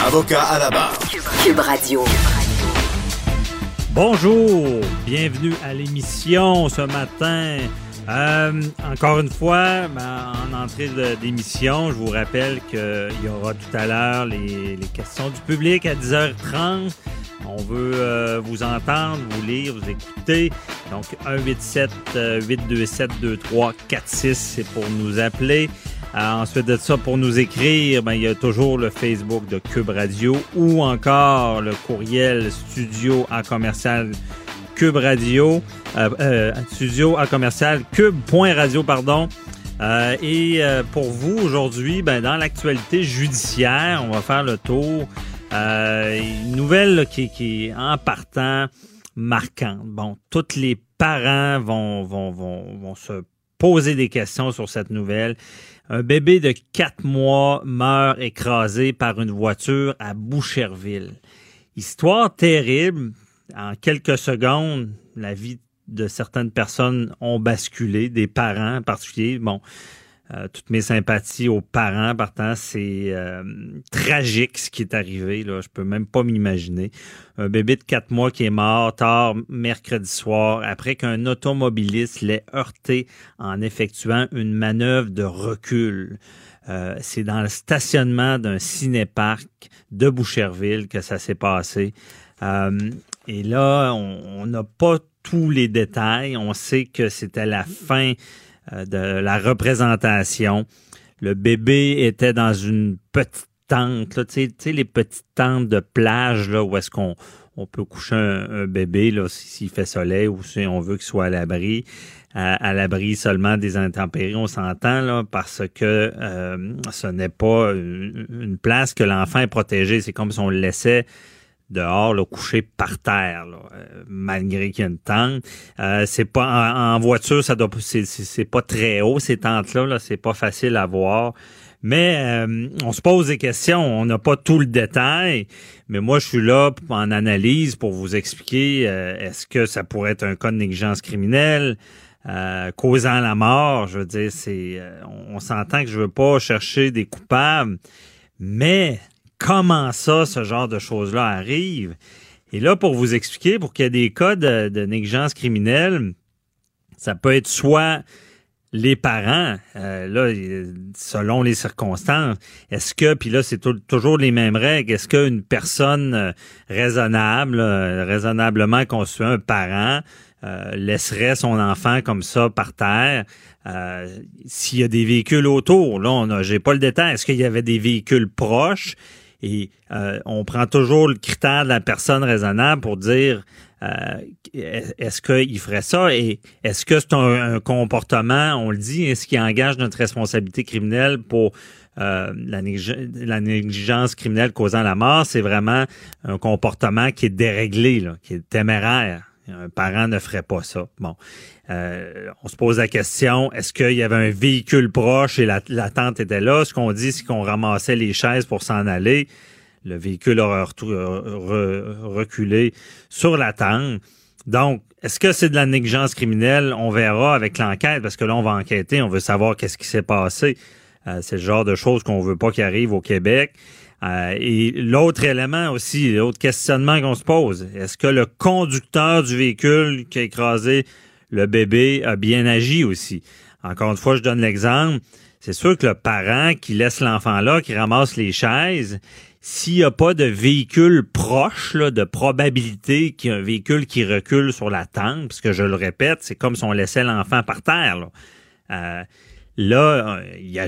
Avocat à la barre. Cube Radio. Bonjour, bienvenue à l'émission ce matin. Euh, encore une fois, ben, en entrée d'émission, je vous rappelle qu'il y aura tout à l'heure les, questions du public à 10h30. On veut euh, vous entendre, vous lire, vous écouter. Donc 187 827 2346, c'est pour nous appeler. Euh, ensuite de ça, pour nous écrire, ben, il y a toujours le Facebook de Cube Radio ou encore le courriel studio à commercial Cube Radio, euh, euh, studio à commercial, cube.radio, pardon. Euh, et pour vous, aujourd'hui, ben, dans l'actualité judiciaire, on va faire le tour. une nouvelle qui, qui est en partant marquante. Bon, tous les parents vont, vont, vont, vont se poser des questions sur cette nouvelle. Un bébé de quatre mois meurt écrasé par une voiture à Boucherville. Histoire terrible, en quelques secondes, la vie de certaines personnes ont basculé, des parents en particulier. Bon, euh, toutes mes sympathies aux parents, partant, c'est euh, tragique ce qui est arrivé. Là, je peux même pas m'imaginer. Un bébé de quatre mois qui est mort tard mercredi soir après qu'un automobiliste l'ait heurté en effectuant une manœuvre de recul. Euh, c'est dans le stationnement d'un cinéparc de Boucherville que ça s'est passé. Et là, on n'a pas tous les détails. On sait que c'était la fin de la représentation. Le bébé était dans une petite tente, là, tu sais, les petites tentes de plage là, où est-ce qu'on on peut coucher un, bébé là s'il fait soleil ou si on veut qu'il soit à l'abri. À, l'abri seulement des intempéries, on s'entend là, parce que euh, ce n'est pas une place que l'enfant est protégé. C'est comme si on le laissait dehors, là, couché par terre, euh, malgré qu'il y a une tente. Euh, c'est pas en, voiture, ça doit c'est pas très haut ces tentes-là, là, c'est pas facile à voir. Mais euh, on se pose des questions, on n'a pas tout le détail, mais moi je suis là en analyse pour vous expliquer est-ce que ça pourrait être un cas de négligence criminelle causant la mort. Je veux dire, c'est on, on s'entend que je veux pas chercher des coupables, mais comment ça, ce genre de choses-là arrive. Et là, pour vous expliquer, pour qu'il y ait des cas de, négligence criminelle, ça peut être soit les parents, euh, là, selon les circonstances, est-ce que, puis là, c'est toujours les mêmes règles, est-ce qu'une personne euh, raisonnable, euh, raisonnablement conçue, un parent, laisserait son enfant comme ça par terre? S'il y a des véhicules autour, là, on j'ai pas le détail. Est-ce qu'il y avait des véhicules proches? Et euh, on prend toujours le critère de la personne raisonnable pour dire euh, est-ce qu'il ferait ça? Et est-ce que c'est un, comportement, on le dit, est-ce qui engage notre responsabilité criminelle pour euh, la, négligence criminelle causant la mort, c'est vraiment un comportement qui est déréglé, là, qui est téméraire. Un parent ne ferait pas ça. Bon, euh, on se pose la question est-ce qu'il y avait un véhicule proche et la, tente était là? Ce qu'on dit, c'est qu'on ramassait les chaises pour s'en aller. Le véhicule aurait reculé sur la tente. Donc, est-ce que c'est de la négligence criminelle? On verra avec l'enquête parce que là, on va enquêter. On veut savoir qu'est-ce qui s'est passé. Euh, c'est le genre de choses qu'on veut pas qu'il arrive au Québec. Euh, et l'autre élément aussi, l'autre questionnement qu'on se pose, est-ce que le conducteur du véhicule qui a écrasé le bébé a bien agi aussi? Encore une fois, je donne l'exemple. c'est sûr que le parent qui laisse l'enfant là, qui ramasse les chaises, s'il n'y a pas de véhicule proche, de probabilité qu'il y a un véhicule qui recule sur la tente, parce que je le répète, c'est comme si on laissait l'enfant par terre. Euh, Là, il y a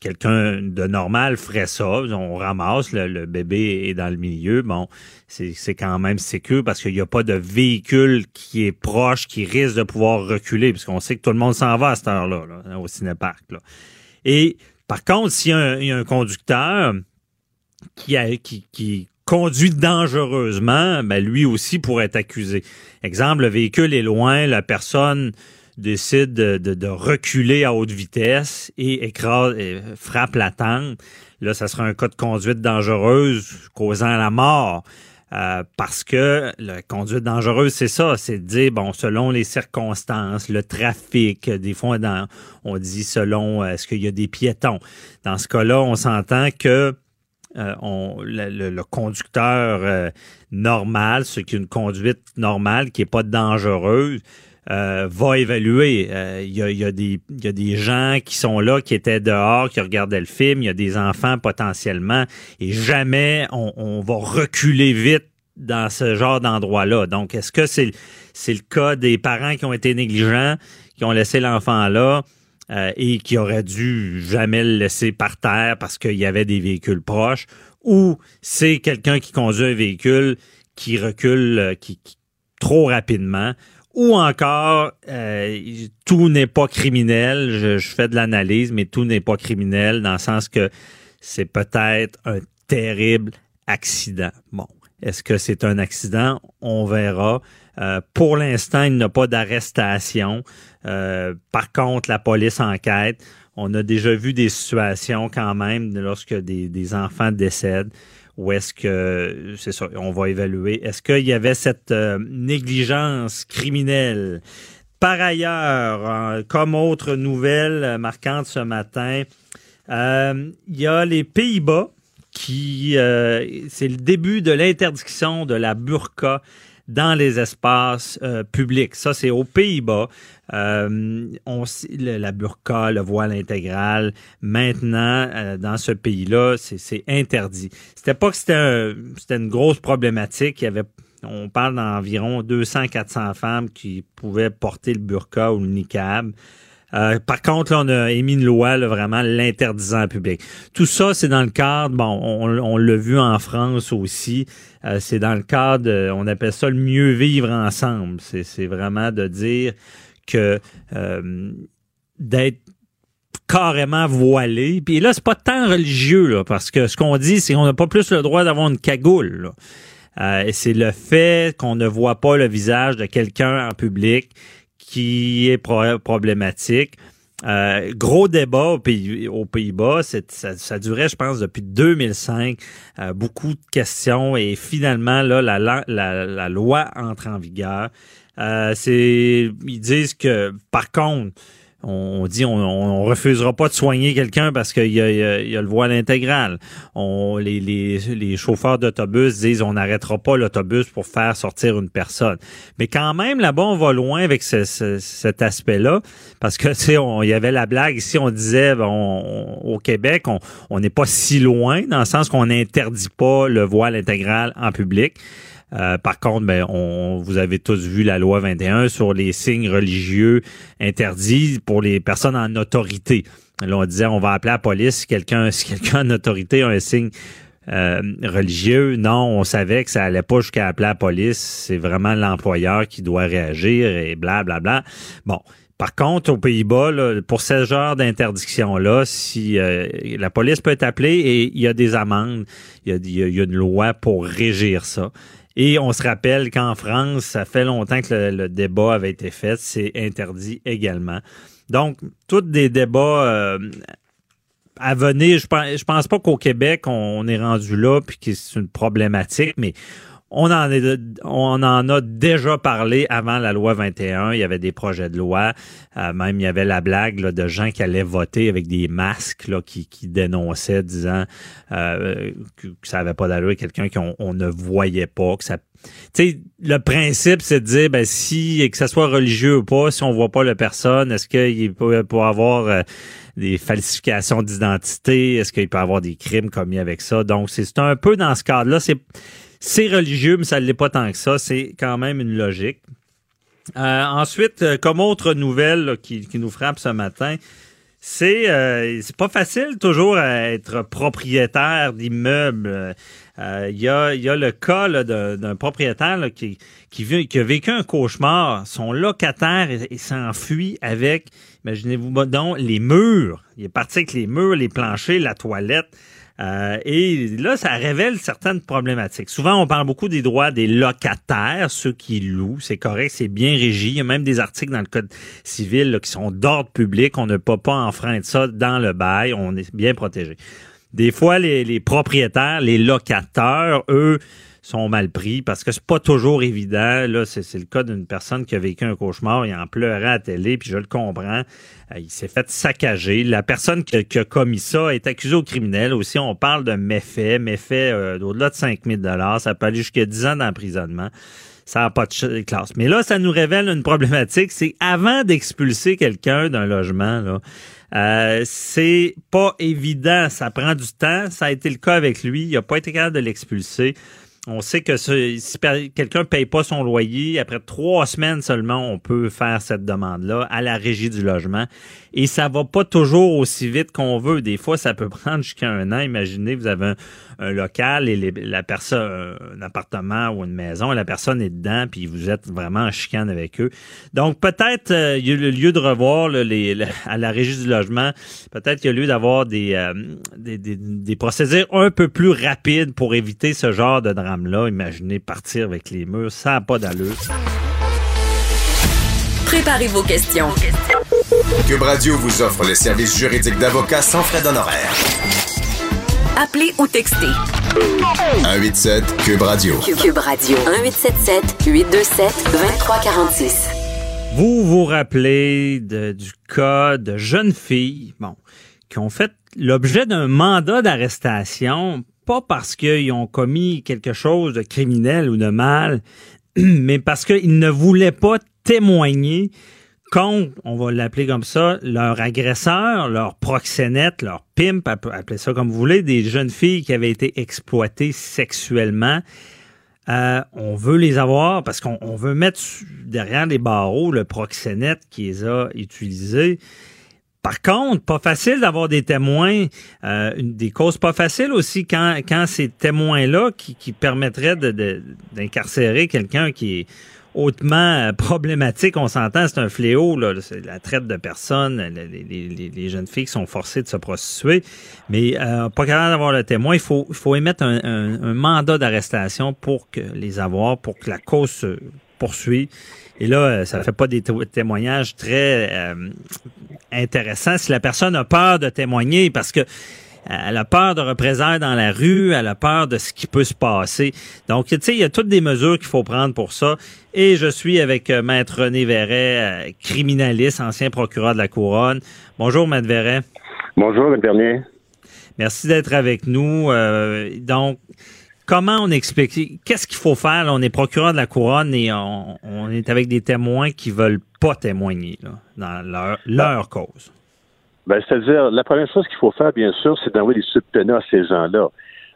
quelqu'un de normal ferait ça. On ramasse, le, bébé est dans le milieu. Bon, c'est quand même sécure parce qu'il n'y a pas de véhicule qui est proche, qui risque de pouvoir reculer, puisqu'on sait que tout le monde s'en va à cette heure-là, au cinéparc. Et par contre, s'il y, a un conducteur qui, qui conduit dangereusement, ben lui aussi pourrait être accusé. Exemple, le véhicule est loin, la personne décide de, reculer à haute vitesse et frappe la tente, là, ça sera un cas de conduite dangereuse causant la mort. Euh, parce que la conduite dangereuse, c'est ça, c'est de dire, bon, selon les circonstances, le trafic, des fois, on dit selon, euh, est-ce qu'il y a des piétons? Dans ce cas-là, on s'entend que euh, on, le, conducteur normal, ce qui est une conduite normale, qui n'est pas dangereuse, euh, va évaluer. Euh, il y, a, y, a des, gens qui sont là, qui étaient dehors, qui regardaient le film. Il y a des enfants potentiellement. Et jamais on, va reculer vite dans ce genre d'endroit-là. Donc, est-ce que c'est le cas des parents qui ont été négligents, qui ont laissé l'enfant là euh, et qui auraient dû jamais le laisser par terre parce qu'il y avait des véhicules proches, ou c'est quelqu'un qui conduit un véhicule qui recule qui trop rapidement ou encore euh, tout n'est pas criminel. Je, fais de l'analyse, mais tout n'est pas criminel dans le sens que c'est peut-être un terrible accident. Bon, est-ce que c'est un accident? On verra. Euh, pour l'instant, il n'y a pas d'arrestation. Euh, par contre, la police enquête. On a déjà vu des situations quand même lorsque des, des enfants décèdent ou est-ce que, c'est ça, on va évaluer, est-ce qu'il y avait cette euh, négligence criminelle? Par ailleurs, comme autre nouvelle marquante ce matin, euh, il y a les Pays-Bas qui, euh, c'est le début de l'interdiction de la burqa dans les espaces publics. Ça, c'est aux Pays-Bas. Euh, on, la burqa, le voile intégral, maintenant, euh, dans ce pays-là, c'est interdit. C'était pas que c'était une grosse problématique. Il y avait on parle d'environ 200-400 femmes qui pouvaient porter le burqa ou le niqab. Euh, par contre, là, on a émis une loi vraiment l'interdisant en public. Tout ça, c'est dans le cadre, bon, on, l'a vu en France aussi, c'est dans le cadre, on appelle ça le mieux vivre ensemble. C'est vraiment de dire que euh, d'être carrément voilé. Puis là, c'est pas tant religieux, là, parce que ce qu'on dit, c'est qu'on n'a pas plus le droit d'avoir une cagoule. Euh, c'est le fait qu'on ne voit pas le visage de quelqu'un en public qui est problématique. Euh, gros débat aux, Pays, aux Pays-Bas, ça, durait, je pense, depuis 2005. Euh, beaucoup de questions et finalement, là, la, loi entre en vigueur. Euh, c'est, ils disent que, par contre, on dit on, on, refusera pas de soigner quelqu'un parce qu'il y, y, y a, le voile intégral. On, les, les, les chauffeurs d'autobus disent on n'arrêtera pas l'autobus pour faire sortir une personne. Mais quand même, là-bas, on va loin avec ce, cet aspect-là parce que, tu il y avait la blague ici, on disait au Québec, on n'est pas si loin dans le sens qu'on n'interdit pas le voile intégral en public. Euh, par contre, ben, on, vous avez tous vu la loi 21 sur les signes religieux interdits pour les personnes en autorité. Là, on disait, on va appeler la police quelqu'un, si quelqu'un en autorité a un signe euh, religieux. Non, on savait que ça allait pas jusqu'à appeler la police. C'est vraiment l'employeur qui doit réagir et blablabla. Bla, bla. Bon. Par contre, aux Pays-Bas, pour ce genre d'interdiction-là, si euh, la police peut être appelée et il y a des amendes, il y a une loi pour régir ça. Et on se rappelle qu'en France, ça fait longtemps que le, débat avait été fait, c'est interdit également. Donc, tous des débats euh, à venir. Je pense, je pense pas qu'au Québec, on, est rendu là puis que c'est une problématique, mais on en, a déjà parlé avant la loi 21. Il y avait des projets de loi. Euh, même il y avait la blague de gens qui allaient voter avec des masques là, qui, dénonçaient, disant euh, que, ça n'avait pas d'allure, quelqu'un qu'on on ne voyait pas, que ça le principe, c'est de dire, ben, si, que ce soit religieux ou pas, si on voit pas la personne, est-ce qu'il peut, peut avoir euh, des falsifications d'identité? Est-ce qu'il peut avoir des crimes commis avec ça? Donc, c'est un peu dans ce cadre-là. C'est c'est religieux, mais ça ne l'est pas tant que ça. C'est quand même une logique. Euh, ensuite, euh, comme autre nouvelle qui, nous frappe ce matin, c'est euh, c'est pas facile toujours à être propriétaire d'immeubles. Il y, a, y a le cas d'un propriétaire qui, qui, qui, a vécu un cauchemar. Son locataire s'enfuit avec, imaginez-vous donc, les murs. Il est parti avec les murs, les planchers, la toilette. Euh, et là, ça révèle certaines problématiques. Souvent, on parle beaucoup des droits des locataires, ceux qui louent. C'est correct, c'est bien régi. Il y a même des articles dans le Code civil qui sont d'ordre public. On ne peut pas enfreindre ça dans le bail. On est bien protégé. Des fois, les, les propriétaires, les locataires, eux, sont mal pris parce que c'est pas toujours évident. Là, c'est le cas d'une personne qui a vécu un cauchemar, il en pleurait à la télé, puis je le comprends. Euh, il s'est fait saccager. La personne qui a, commis ça est accusée au criminel. Aussi, on parle de méfaits, méfaits euh, au-delà de 5000 dollars. Ça peut aller jusqu'à 10 ans d'emprisonnement. Ça n'a pas de classe. Mais là, ça nous révèle une problématique. C'est avant d'expulser quelqu'un d'un logement, là, euh, c'est pas évident. Ça prend du temps. Ça a été le cas avec lui. Il n'a pas été capable de l'expulser. On sait que si quelqu'un paye pas son loyer, après trois semaines seulement, on peut faire cette demande-là à la régie du logement. Et ça va pas toujours aussi vite qu'on veut. Des fois, ça peut prendre jusqu'à un an. Imaginez, vous avez un, local et la personne, un appartement ou une maison, et la personne est dedans, puis vous êtes vraiment en chicane avec eux. Donc, peut-être, euh, il y a le lieu de revoir à la régie du logement, peut-être qu'il y a lieu d'avoir des, euh, des, des, des procédures un peu plus rapides pour éviter ce genre de drame là Imaginez partir avec les murs, ça n'a pas d'allure. Préparez vos questions. Cube Radio vous offre les services juridiques d'avocats sans frais d'honoraires. Appelez ou textez. 187 Cube Radio. Cube Radio. 1877 827 2346. Vous vous rappelez du cas de jeunes filles, bon, qui ont fait l'objet d'un mandat d'arrestation pas parce qu'ils ont commis quelque chose de criminel ou de mal, mais parce qu'ils ne voulaient pas témoigner contre, on va l'appeler comme ça, leur agresseur, leur proxénète, leur pimp, appelez ça comme vous voulez, des jeunes filles qui avaient été exploitées sexuellement. Euh, on veut les avoir parce qu'on veut mettre derrière les barreaux le proxénète qui les a utilisés. Par contre, pas facile d'avoir des témoins, euh, des causes pas faciles aussi quand, quand ces témoins-là qui, qui permettraient d'incarcérer quelqu'un qui est hautement euh, problématique, on s'entend, c'est un fléau, là, la traite de personnes, les, jeunes filles qui sont forcées de se prostituer, mais euh, pas capable d'avoir le témoin, il faut, faut émettre un, un mandat d'arrestation pour que les avoir, pour que la cause se poursuive. Et là, euh, ça fait pas des témoignages très euh, intéressants. Si la personne a peur de témoigner parce que elle a peur de représailles dans la rue, elle a peur de ce qui peut se passer. Donc, tu sais, il y a toutes des mesures qu'il faut prendre pour ça. Et je suis avec Maître René Verret, criminaliste, ancien procureur de la Couronne. Bonjour, Maître Verret. Bonjour, Maître Bernier. Merci d'être avec nous. donc, comment on explique, qu'est-ce qu'il faut faire? on est procureur de la couronne et on, est avec des témoins qui veulent pas témoigner dans leur, leur cause. Ben, c'est-à-dire, la première chose qu'il faut faire, bien sûr, c'est d'envoyer des subtenants à ces gens-là.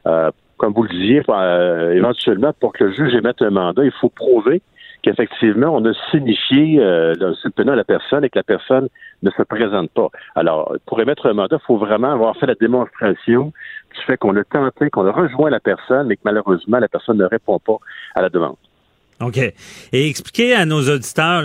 Euh, comme vous le disiez, euh, éventuellement, pour que le juge émette un mandat, il faut prouver qu'effectivement, on a signifié euh, le subtenant à la personne et que la personne ne se présente pas. Alors, pour émettre un mandat, il faut vraiment avoir fait la démonstration du fait qu'on a tenté, qu'on a rejoint la personne, mais que malheureusement, la personne ne répond pas à la demande. OK. Et expliquez à nos auditeurs,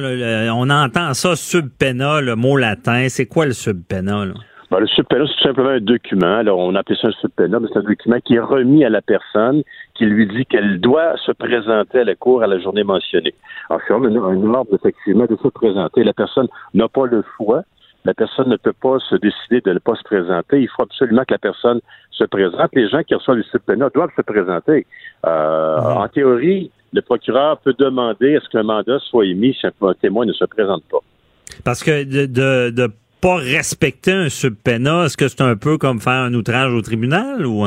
on entend ça, subpena, le mot latin. C'est quoi le subpena? Là? Ben, le subpena, c'est tout simplement un document. Alors, on appelle ça un subpena, mais c'est un document qui est remis à la personne, qui lui dit qu'elle doit se présenter à la cour à la journée mentionnée. Alors, c'est un, un ordre, effectivement, de se présenter. La personne n'a pas le choix la personne ne peut pas se décider de ne pas se présenter. Il faut absolument que la personne se présente. Les gens qui reçoivent les subpoenas doivent se présenter. Euh, Mhm. En théorie, le procureur peut demander à ce qu'un mandat soit émis si un témoin ne se présente pas. Parce que de, de, de pas respecter un subpoena, est-ce que c'est un peu comme faire un outrage au tribunal ou?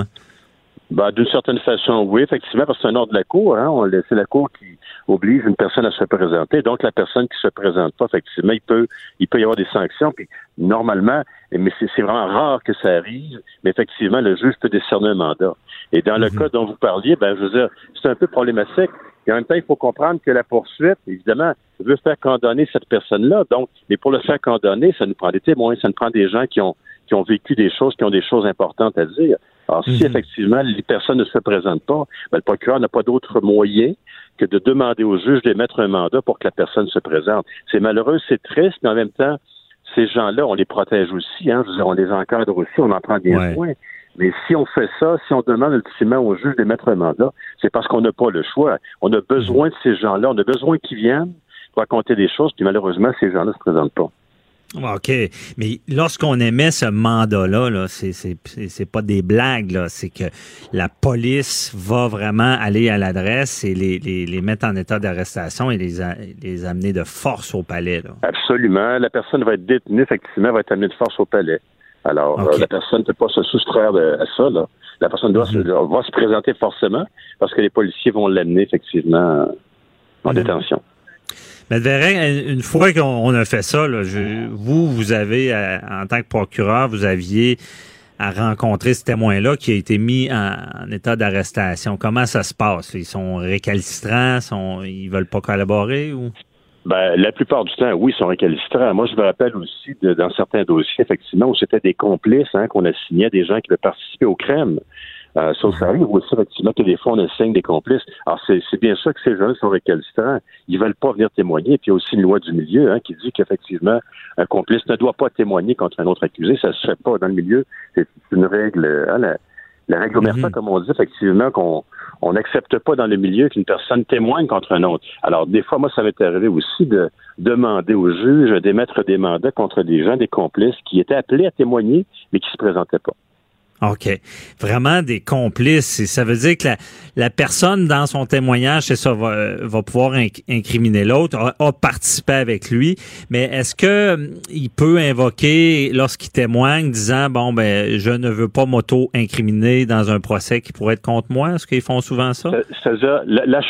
Ben, D'une certaine façon, oui, effectivement, parce que c'est un ordre de la Cour. Hein, on- c'est la Cour qui oblige une personne à se présenter. Donc, la personne qui se présente pas, effectivement, il peut, il peut y avoir des sanctions. Puis, normalement, mais c'est c'est vraiment rare que ça arrive, mais effectivement, le juge peut décerner un mandat. Et dans le cas dont vous parliez, ben, je veux dire, c'est un peu problématique. Et en même temps, il faut comprendre que la poursuite, évidemment, veut faire condamner cette personne-là. Donc, mais pour le faire condamner, ça nous prend des témoins, ça nous prend des gens qui ont qui ont vécu des choses, qui ont des choses importantes à dire. Alors, si Mhm. effectivement les personnes ne se présentent pas, ben, le procureur n'a pas d'autre moyen que de demander au juge d'émettre un mandat pour que la personne se présente. C'est malheureux, c'est triste, mais en même temps, ces gens-là, on les protège aussi, hein, on les encadre aussi, on en prend bien Ouais. Mais si on fait ça, si on demande ultimement au juge d'émettre un mandat, c'est parce qu'on n'a pas le choix. On a besoin de ces gens-là, on a besoin qu'ils viennent pour raconter des choses, puis malheureusement, ces gens-là ne se présentent pas. OK. Mais lorsqu'on émet ce mandat-là, là, c'est, pas des blagues, là. C'est que la police va vraiment aller à l'adresse et les, les, les mettre en état d'arrestation et les, a- les amener de force au palais, là. Absolument. La personne va être détenue, effectivement, va être amenée de force au palais. Alors, euh, la personne ne peut pas se soustraire de- à ça. Là. La personne doit se, va se présenter forcément parce que les policiers vont l'amener, effectivement, en Mhm. détention. Mais Vérin, une fois qu'on on a fait ça, là, je- vous, vous avez, euh, en tant que procureur, vous aviez à rencontrer ce témoin-là qui a été mis en, en état d'arrestation. Comment ça se passe? Ils sont récalcitrants? Sont, ils veulent pas collaborer? ou? Ben, la plupart du temps, oui, ils sont récalcitrants. Moi, je me rappelle aussi, de, dans certains dossiers, effectivement, où c'était des complices, hein, qu'on a signé à des gens qui veulent participer au crème. Euh, ça, arrive aussi, effectivement, que des fois, on assigne des complices. Alors, c'est bien sûr que ces gens sont récalcitrants. Ils veulent pas venir témoigner. Puis, il y a aussi une loi du milieu hein, qui dit qu'effectivement, un complice ne doit pas témoigner contre un autre accusé. Ça se fait pas dans le milieu. C'est une règle, hein, la, la règle Mhm. comme on dit, effectivement, qu'on on n'accepte pas dans le milieu qu'une personne témoigne contre un autre. Alors, des fois, moi, ça m'est arrivé aussi de demander au juge d'émettre des mandats contre des gens, des complices qui étaient appelés à témoigner, mais qui se présentaient pas. OK. Vraiment des complices. Et ça veut dire que la, personne, dans son témoignage, c'est ça, va, va pouvoir inc- incriminer l'autre, a, participé avec lui. Mais est-ce que hum, il peut invoquer, lorsqu'il témoigne, disant, bon, ben, je ne veux pas m'auto-incriminer dans un procès qui pourrait être contre moi? Est-ce qu'ils font souvent ça? Euh, C'est-à-dire, la, la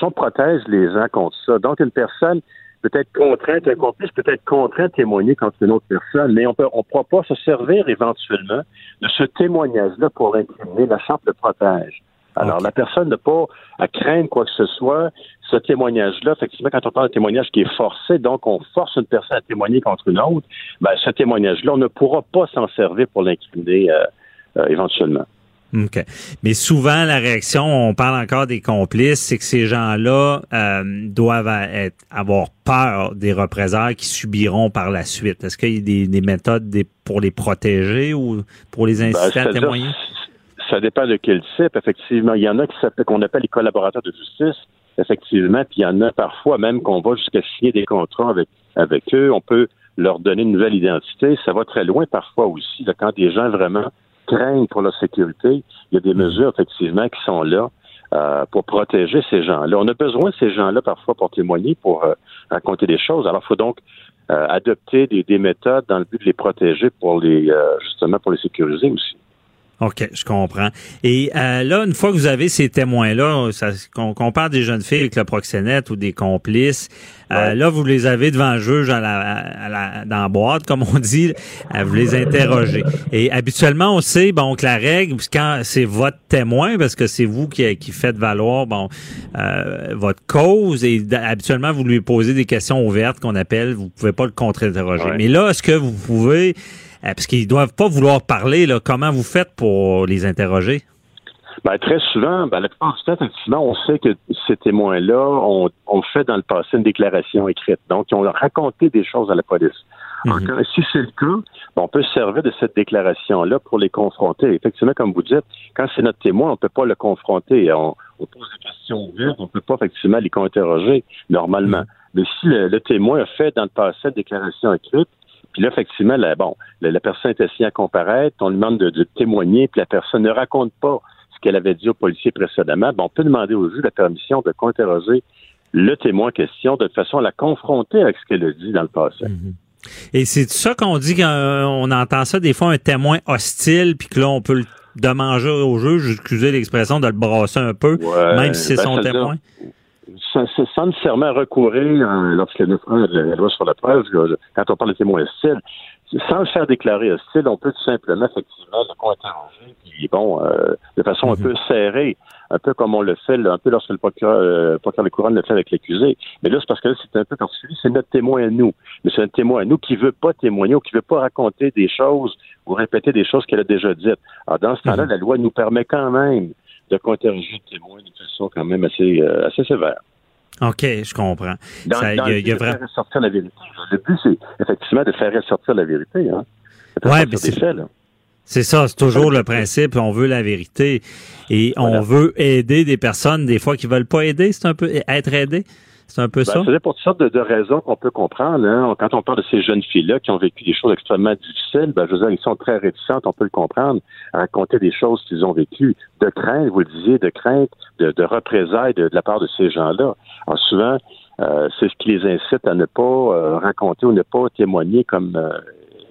toute protège les uns contre ça. Donc, une personne peut être contrainte, un complice peut être contraint de témoigner contre une autre personne, mais on peut, on pourra pas se servir éventuellement de ce témoignage-là pour incriminer. La charte le protège. Alors, la personne n'a pas à craindre quoi que ce soit. Ce témoignage-là, effectivement, quand on parle de témoignage qui est forcé, donc on force une personne à témoigner contre une autre, ben, ce témoignage-là, on ne pourra pas s'en servir pour l'incriminer euh, euh, éventuellement. OK. Mais souvent, la réaction, on parle encore des complices, c'est que ces gens-là euh, doivent être, avoir peur des représailles qu'ils subiront par la suite. Est-ce qu'il y a des, des méthodes des- pour les protéger ou pour les Ben, inciter à témoigner? Ça dépend de quel type, effectivement. Il y en a qui s'appellent, qu'on appelle les collaborateurs de justice, effectivement, puis il y en a parfois même qu'on va jusqu'à signer des contrats avec, avec eux. On peut leur donner une nouvelle identité. Ça va très loin parfois aussi, là, quand des gens vraiment craignent pour leur sécurité. Il y a des mesures, effectivement, qui sont là euh, pour protéger ces gens-là. On a besoin de ces gens-là parfois pour témoigner, pour euh, raconter des choses. Alors, il faut donc euh, adopter des, des méthodes dans le but de les protéger pour les euh, justement pour les sécuriser aussi. OK, je comprends. Et euh, là, une fois que vous avez ces témoins-là, qu'on parle des jeunes filles avec le proxénète ou des complices, euh, là, vous les avez devant le juge à la, à la- dans la boîte, comme on dit, euh, vous les interrogez. Et habituellement, on sait, bon, que la règle, quand c'est votre témoin, parce que c'est vous qui, qui faites valoir, bon, euh, votre cause, et habituellement, vous lui posez des questions ouvertes qu'on appelle, vous pouvez pas le contre-interroger. Ouais. Mais là, est-ce que vous pouvez parce qu'ils doivent pas vouloir parler, là. Comment vous faites pour les interroger? Ben, très souvent, ben, la plupart du temps, effectivement, on sait que ces témoins-là ont, ont fait dans le passé une déclaration écrite. Donc, ils ont raconté des choses à la police. Mhm. si c'est le cas, ben, on peut se servir de cette déclaration-là pour les confronter. Effectivement, comme vous dites, quand c'est notre témoin, on ne peut pas le confronter. On, on pose des questions ouvertes, on ne peut pas effectivement les interroger normalement. Mais si le, le témoin a fait dans le passé une déclaration écrite, Puis là, effectivement, la, bon, la, la personne est assise à comparaître, on lui demande de, de témoigner, puis la personne ne raconte pas ce qu'elle avait dit au policier précédemment. Bon, on peut demander au juge la permission de co-interroger le témoin en question de façon à la confronter avec ce qu'elle a dit dans le passé. Et c'est ça qu'on dit qu'on entend ça des fois un témoin hostile puis que là on peut le demander au juge, excusez l'expression, de le brasser un peu, Ouais, même si c'est ben, son témoin? Sans- sans nécessairement recourir, euh, lorsqu'il y a la loi sur la preuve, là, quand on parle de témoin hostile, sans le faire déclarer hostile, on peut tout simplement, effectivement, le co-interroger, puis bon, euh, de façon un peu serrée, un peu comme on le fait, là, un peu lorsque le procureur, euh, procureur de couronne le fait avec l'accusé. Mais là, c'est parce que là, c'est un peu particulier, c'est notre témoin à nous. Mais c'est un témoin à nous qui veut pas témoigner ou qui veut pas raconter des choses ou répéter des choses qu'elle a déjà dites. Alors, dans ce temps-là, la loi nous permet quand même de co-interroger le témoin de façon quand même assez, euh, assez sévère. OK, je comprends. Dans, Ça, dans y a- le il y a but de faire ressortir la vérité. Le but, c'est effectivement de faire ressortir la vérité. Hein. De Ouais, mais c'est- faits, là. C'est ça, c'est toujours le principe. On veut la vérité et on Voilà. veut aider des personnes des fois qui veulent pas aider. C'est un peu être aidé? C'est un peu Ben, ça. c'est pour toutes sortes de, de raisons qu'on peut comprendre. Hein. Quand on parle de ces jeunes filles-là qui ont vécu des choses extrêmement difficiles, ben, je veux dire, ils sont très réticentes, on peut le comprendre, à raconter des choses qu'ils ont vécues, de crainte, vous le disiez, de crainte, de, de représailles de, de la part de ces gens-là. Alors souvent, euh, c'est ce qui les incite à ne pas euh, raconter ou ne pas témoigner comme euh,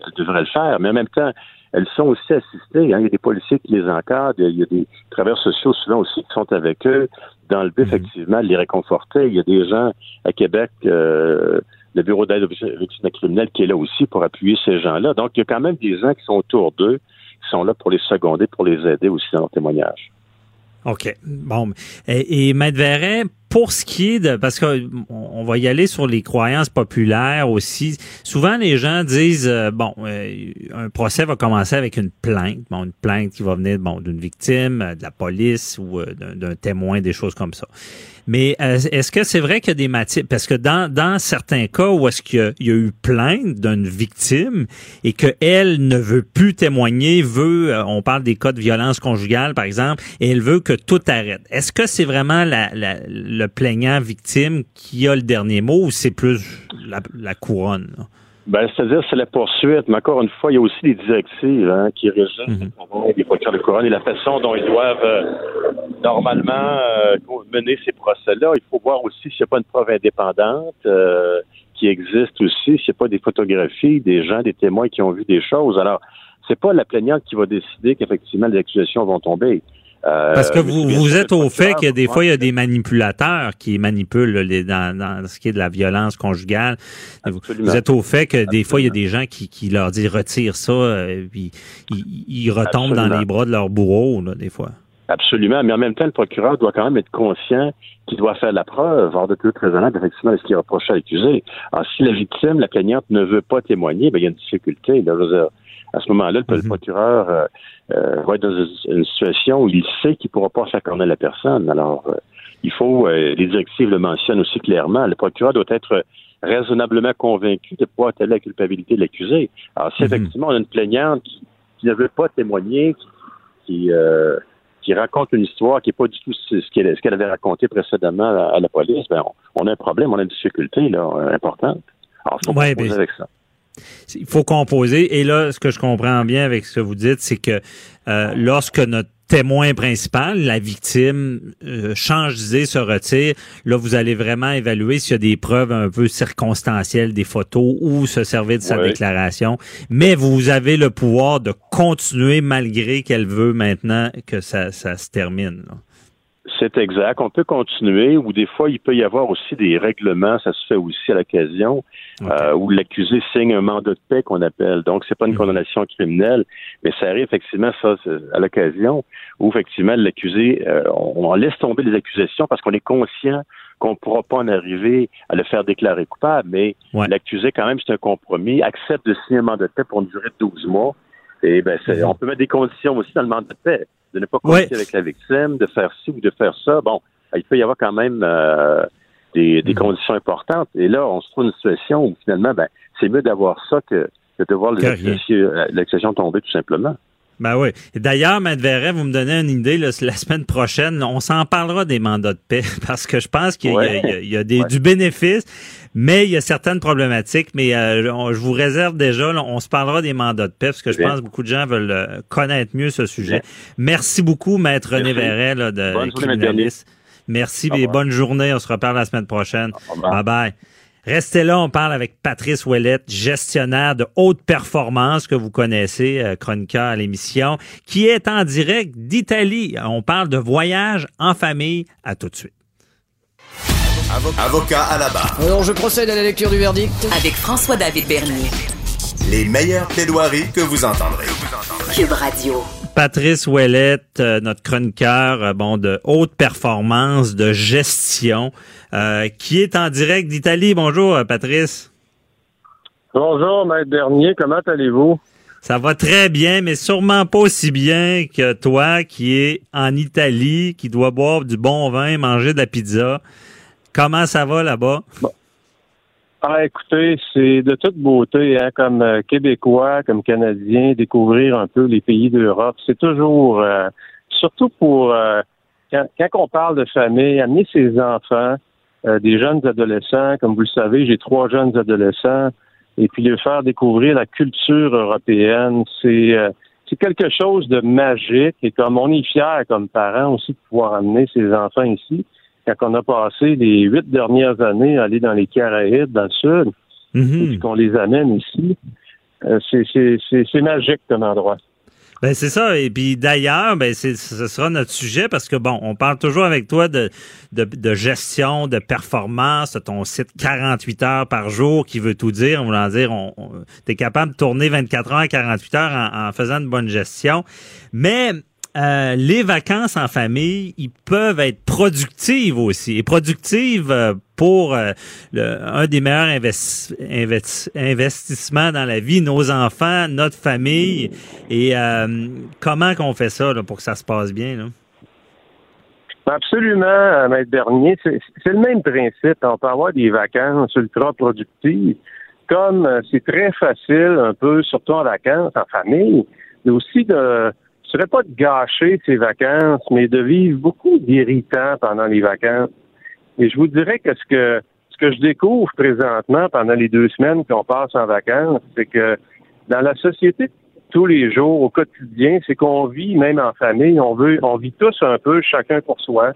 elles devraient le faire. Mais en même temps, elles sont aussi assistées. Hein. Il y a des policiers qui les encadrent, il y a des travailleurs sociaux souvent aussi qui sont avec eux dans le but, effectivement, de les réconforter. Il y a des gens à Québec, euh, le Bureau d'aide aux victimes criminelles qui est là aussi pour appuyer ces gens-là. Donc, il y a quand même des gens qui sont autour d'eux, qui sont là pour les seconder, pour les aider aussi dans leur témoignage. OK. Bon. Et, et Maître Verret, pour ce qui est de, parce que on va y aller sur les croyances populaires aussi. Souvent, les gens disent, euh, bon, euh, un procès va commencer avec une plainte. Bon, une plainte qui va venir, bon, d'une victime, euh, de la police ou d'un témoin, des choses comme ça. Mais est-ce que c'est vrai qu'il y a des matières, parce que dans, dans certains cas où est-ce qu'il y a- eu plainte d'une victime et qu'elle ne veut plus témoigner, veut, on parle des cas de violence conjugale par exemple, et elle veut que tout arrête. Est-ce que c'est vraiment la, la- le plaignant victime qui a le dernier mot ou c'est plus la, la couronne? là? Ben, c'est-à-dire, c'est la poursuite. Mais encore une fois, il y a aussi des directives hein, qui régissent le travail des procureurs de couronne et la façon dont ils doivent euh, normalement euh, mener ces procès-là. Il faut voir aussi s'il n'y a pas une preuve indépendante euh, qui existe aussi, s'il n'y a pas des photographies, des gens, des témoins qui ont vu des choses. Alors, c'est pas la plaignante qui va décider qu'effectivement les accusations vont tomber. Euh, Parce que vous, bien vous êtes au fait a des fois, il y a des manipulateurs qui manipulent les, dans, dans ce qui est de la violence conjugale. Vous, Absolument. vous êtes au fait que des fois, il y a des gens qui, qui leur disent retire ça, euh, puis ils, ils retombent dans les bras de leur bourreau, là, des fois. Absolument, mais en même temps, le procureur doit quand même être conscient qu'il doit faire la preuve, hors de tout raisonnable, effectivement, de ce qui est reproché à l'accusé. Alors, si la victime, la plaignante, ne veut pas témoigner, ben, il y a une difficulté. Là, à ce moment-là, le, le procureur euh, euh, va être dans une, situation où il sait qu'il ne pourra pas faire condamner la personne. Alors, euh, il faut, les directives le mentionnent aussi clairement, le procureur doit être raisonnablement convaincu de pouvoir étaler la culpabilité de l'accusé. Alors, si Mhm. effectivement on a une plaignante qui, qui ne veut pas témoigner, qui, qui, qui raconte une histoire qui n'est pas du tout ce qu'elle avait raconté précédemment à, à la police, ben on, on a un problème, on a une difficulté là, importante. Alors, il faut Ouais, ben, avec ça. Il faut composer. Et là, ce que je comprends bien avec ce que vous dites, c'est que euh, lorsque notre témoin principal, la victime, euh, change d'idée, se retire, là, vous allez vraiment évaluer s'il y a des preuves un peu circonstancielles, des photos ou se servir de sa déclaration. Mais vous avez le pouvoir de continuer malgré qu'elle veut maintenant que ça, ça se termine. là. C'est exact. On peut continuer, ou des fois, il peut y avoir aussi des règlements, ça se fait aussi à l'occasion, euh, où l'accusé signe un mandat de paix qu'on appelle. Donc, c'est pas une Mhm. condamnation criminelle, mais ça arrive effectivement, ça, à l'occasion, où effectivement, l'accusé, euh, on, on laisse tomber les accusations parce qu'on est conscient qu'on ne pourra pas en arriver à le faire déclarer coupable, mais Ouais. l'accusé, quand même, c'est un compromis, accepte de signer un mandat de paix pour une durée de 12 mois. Et ben, c'est- Mhm. on peut mettre des conditions aussi dans le mandat de paix, de ne pas Ouais. communiquer avec la victime, de faire ci ou de faire ça. Bon, il peut y avoir quand même euh, des, des Mhm. conditions importantes. Et là, on se trouve dans une situation où finalement, ben, c'est mieux d'avoir ça que, que de voir accusations- euh, tomber tout simplement. Ben oui. D'ailleurs, Maître Verret, vous me donnez une idée, la semaine prochaine, on s'en parlera des mandats de paix parce que je pense qu'il y, a, des, du bénéfice, mais il y a certaines problématiques. Mais euh, je vous réserve déjà, on se parlera des mandats de paix parce que je pense que beaucoup de gens veulent euh, connaître mieux ce sujet. Merci beaucoup, Maître René Verret, de bonne criminaliste. Merci et bonne journée. On se reparle la semaine prochaine. Bye bye. Restez là, on parle avec Patrice Ouellette, gestionnaire de haute performance que vous connaissez, euh, chroniqueur à l'émission, qui est en direct d'Italie. On parle de voyage en famille. À tout de suite. Avocat à la barre. Alors je procède à la lecture du verdict. Avec François-David Bernier. Les meilleures plaidoiries que vous entendrez. Cube Radio. Patrice Ouellette, euh, notre chroniqueur euh, bon, de haute performance, de gestion, euh, qui est en direct d'Italie. Bonjour, Patrice. Bonjour, Maître Dernier. Comment allez-vous? Ça va très bien, mais sûrement pas aussi bien que toi qui es en Italie, qui doit boire du bon vin, manger de la pizza. Comment ça va là-bas? Ah, écoutez, c'est de toute beauté, hein, comme euh, Québécois, comme Canadien, découvrir un peu les pays d'Europe. C'est toujours, euh, surtout pour euh, quand, on parle de famille, amener ses enfants, des jeunes adolescents, comme vous le savez, j'ai trois jeunes adolescents, et puis les faire découvrir la culture européenne, c'est c'est quelque chose de magique. Et comme on est fiers comme parents aussi de pouvoir amener ses enfants ici quand on a passé les huit dernières années à aller dans les Caraïbes, dans le sud, mhm. et qu'on les amène ici, euh, c'est magique comme endroit. Ben c'est ça. Et puis d'ailleurs, ben ce sera notre sujet parce que bon, on parle toujours avec toi de, de, gestion, de performance, de ton site 48 heures par jour qui veut tout dire. On voulant dire, on, tu es capable de tourner 24 heures à 48 heures en, en faisant une bonne gestion. Mais euh, les vacances en famille, ils peuvent être productives aussi. Et productives euh, pour euh, un des meilleurs investissements dans la vie, nos enfants, notre famille. Et comment qu'on fait ça pour que ça se passe bien? Absolument, Maître Bernier. C'est le même principe. On peut avoir des vacances ultra productives. Comme c'est très facile, un peu, surtout en vacances, en famille, mais aussi de ce serait pas de gâcher ses vacances, mais de vivre beaucoup d'irritants pendant les vacances. Et je vous dirais que ce que ce que je découvre présentement pendant les deux semaines qu'on passe en vacances, c'est que dans la société tous les jours, au quotidien, c'est qu'on vit, même en famille, on veut, on vit tous un peu, chacun pour soi.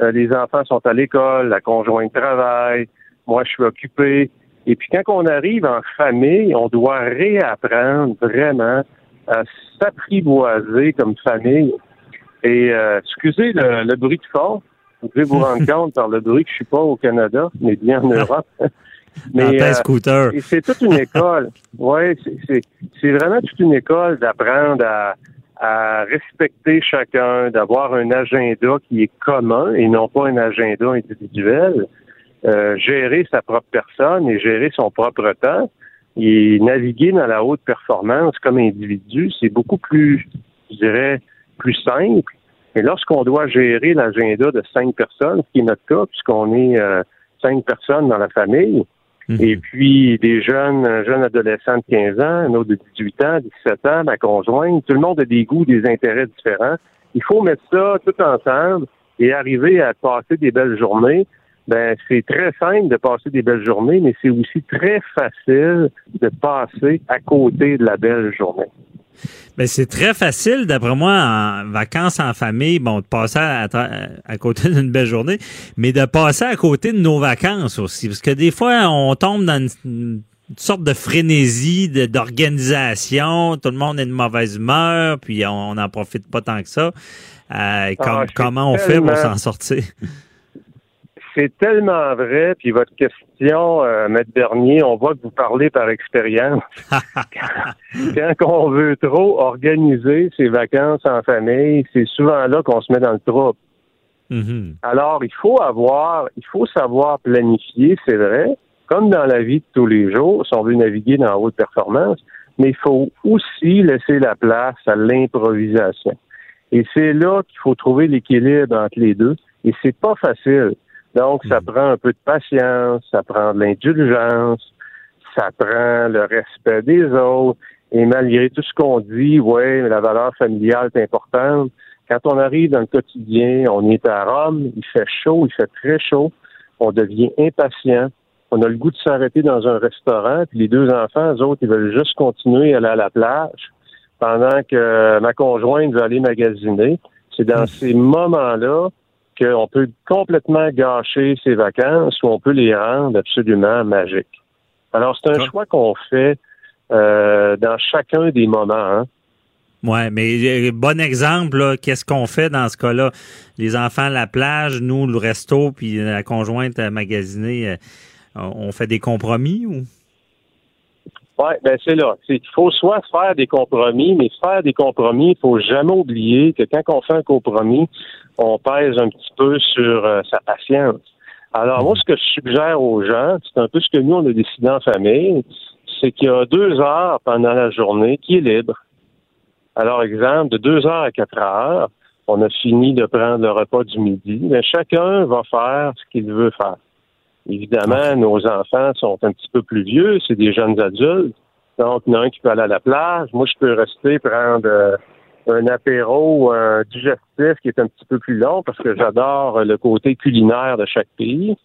Euh, les enfants sont à l'école, la conjointe travaille, moi je suis occupé. Et puis quand on arrive en famille, on doit réapprendre vraiment à s'apprivoiser comme famille. Et euh, excusez le, bruit de fond. Vous devez vous rendre compte par le bruit que je suis pas au Canada, mais bien en Europe. mais euh, c'est toute une école. ouais, c'est vraiment toute une école d'apprendre à, à respecter chacun, d'avoir un agenda qui est commun et non pas un agenda individuel. Euh, gérer sa propre personne et gérer son propre temps. Et naviguer dans la haute performance comme individu, c'est beaucoup plus, je dirais, plus simple. Et lorsqu'on doit gérer l'agenda de cinq personnes, ce qui est notre cas, puisqu'on est euh, cinq personnes dans la famille, mhm. et puis des jeunes, jeunes adolescents de 15 ans, un autre de 18 ans, 17 ans, ma conjointe, tout le monde a des goûts, des intérêts différents. Il faut mettre ça tout ensemble et arriver à passer des belles journées ben c'est très simple de passer des belles journées, mais c'est aussi très facile de passer à côté de la belle journée. Ben c'est très facile, d'après moi, en vacances en famille, bon, de passer à, côté d'une belle journée, mais de passer à côté de nos vacances aussi. Parce que des fois, on tombe dans une, sorte de frénésie d'organisation, tout le monde est de mauvaise humeur, puis on n'en profite pas tant que ça. Euh, ah, comment on fait pour s'en sortir? c'est tellement vrai. Puis votre question, euh, Maître Bernier, on voit que vous parlez par expérience. quand, on veut trop organiser ses vacances en famille, c'est souvent là qu'on se met dans le trouble. Mm-hmm. Alors, il faut avoir, il faut savoir planifier, c'est vrai, comme dans la vie de tous les jours, si on veut naviguer dans la haute performance, mais il faut aussi laisser la place à l'improvisation. Et c'est là qu'il faut trouver l'équilibre entre les deux. Et c'est pas facile. Donc, ça hmm. prend un peu de patience, ça prend de l'indulgence, ça prend le respect des autres. Et malgré tout ce qu'on dit, ouais, la valeur familiale est importante. Quand on arrive dans le quotidien, on est à Rome, il fait chaud, il fait très chaud, on devient impatient, on a le goût de s'arrêter dans un restaurant, puis les deux enfants, eux autres, ils veulent juste continuer à aller à la plage pendant que ma conjointe veut aller magasiner. C'est dans ces moments-là qu'on peut complètement gâcher ses vacances ou on peut les rendre absolument magiques. Alors, c'est un choix qu'on fait euh, dans chacun des moments. Hein. Oui, mais euh, bon exemple, qu'est-ce qu'on fait dans ce cas-là? Les enfants à la plage, nous, le resto, puis la conjointe à magasiner, euh, on fait des compromis ou? Oui, ben c'est là. Il faut soit faire des compromis, mais faire des compromis, il faut jamais oublier que quand on fait un compromis, on pèse un petit peu sur euh, sa patience. Alors, moi, ce que je suggère aux gens, c'est un peu ce que nous, on a décidé en famille, c'est qu'il y a deux heures pendant la journée qui est libre. Alors, exemple, de deux heures à quatre heures, on a fini de prendre le repas du midi, mais chacun va faire ce qu'il veut faire. Évidemment, nos enfants sont un petit peu plus vieux, c'est des jeunes adultes. Donc, il y en a un qui peut aller à la plage. Moi, je peux rester prendre euh, un apéro un digestif qui est un petit peu plus long parce que j'adore le côté culinaire de chaque pays.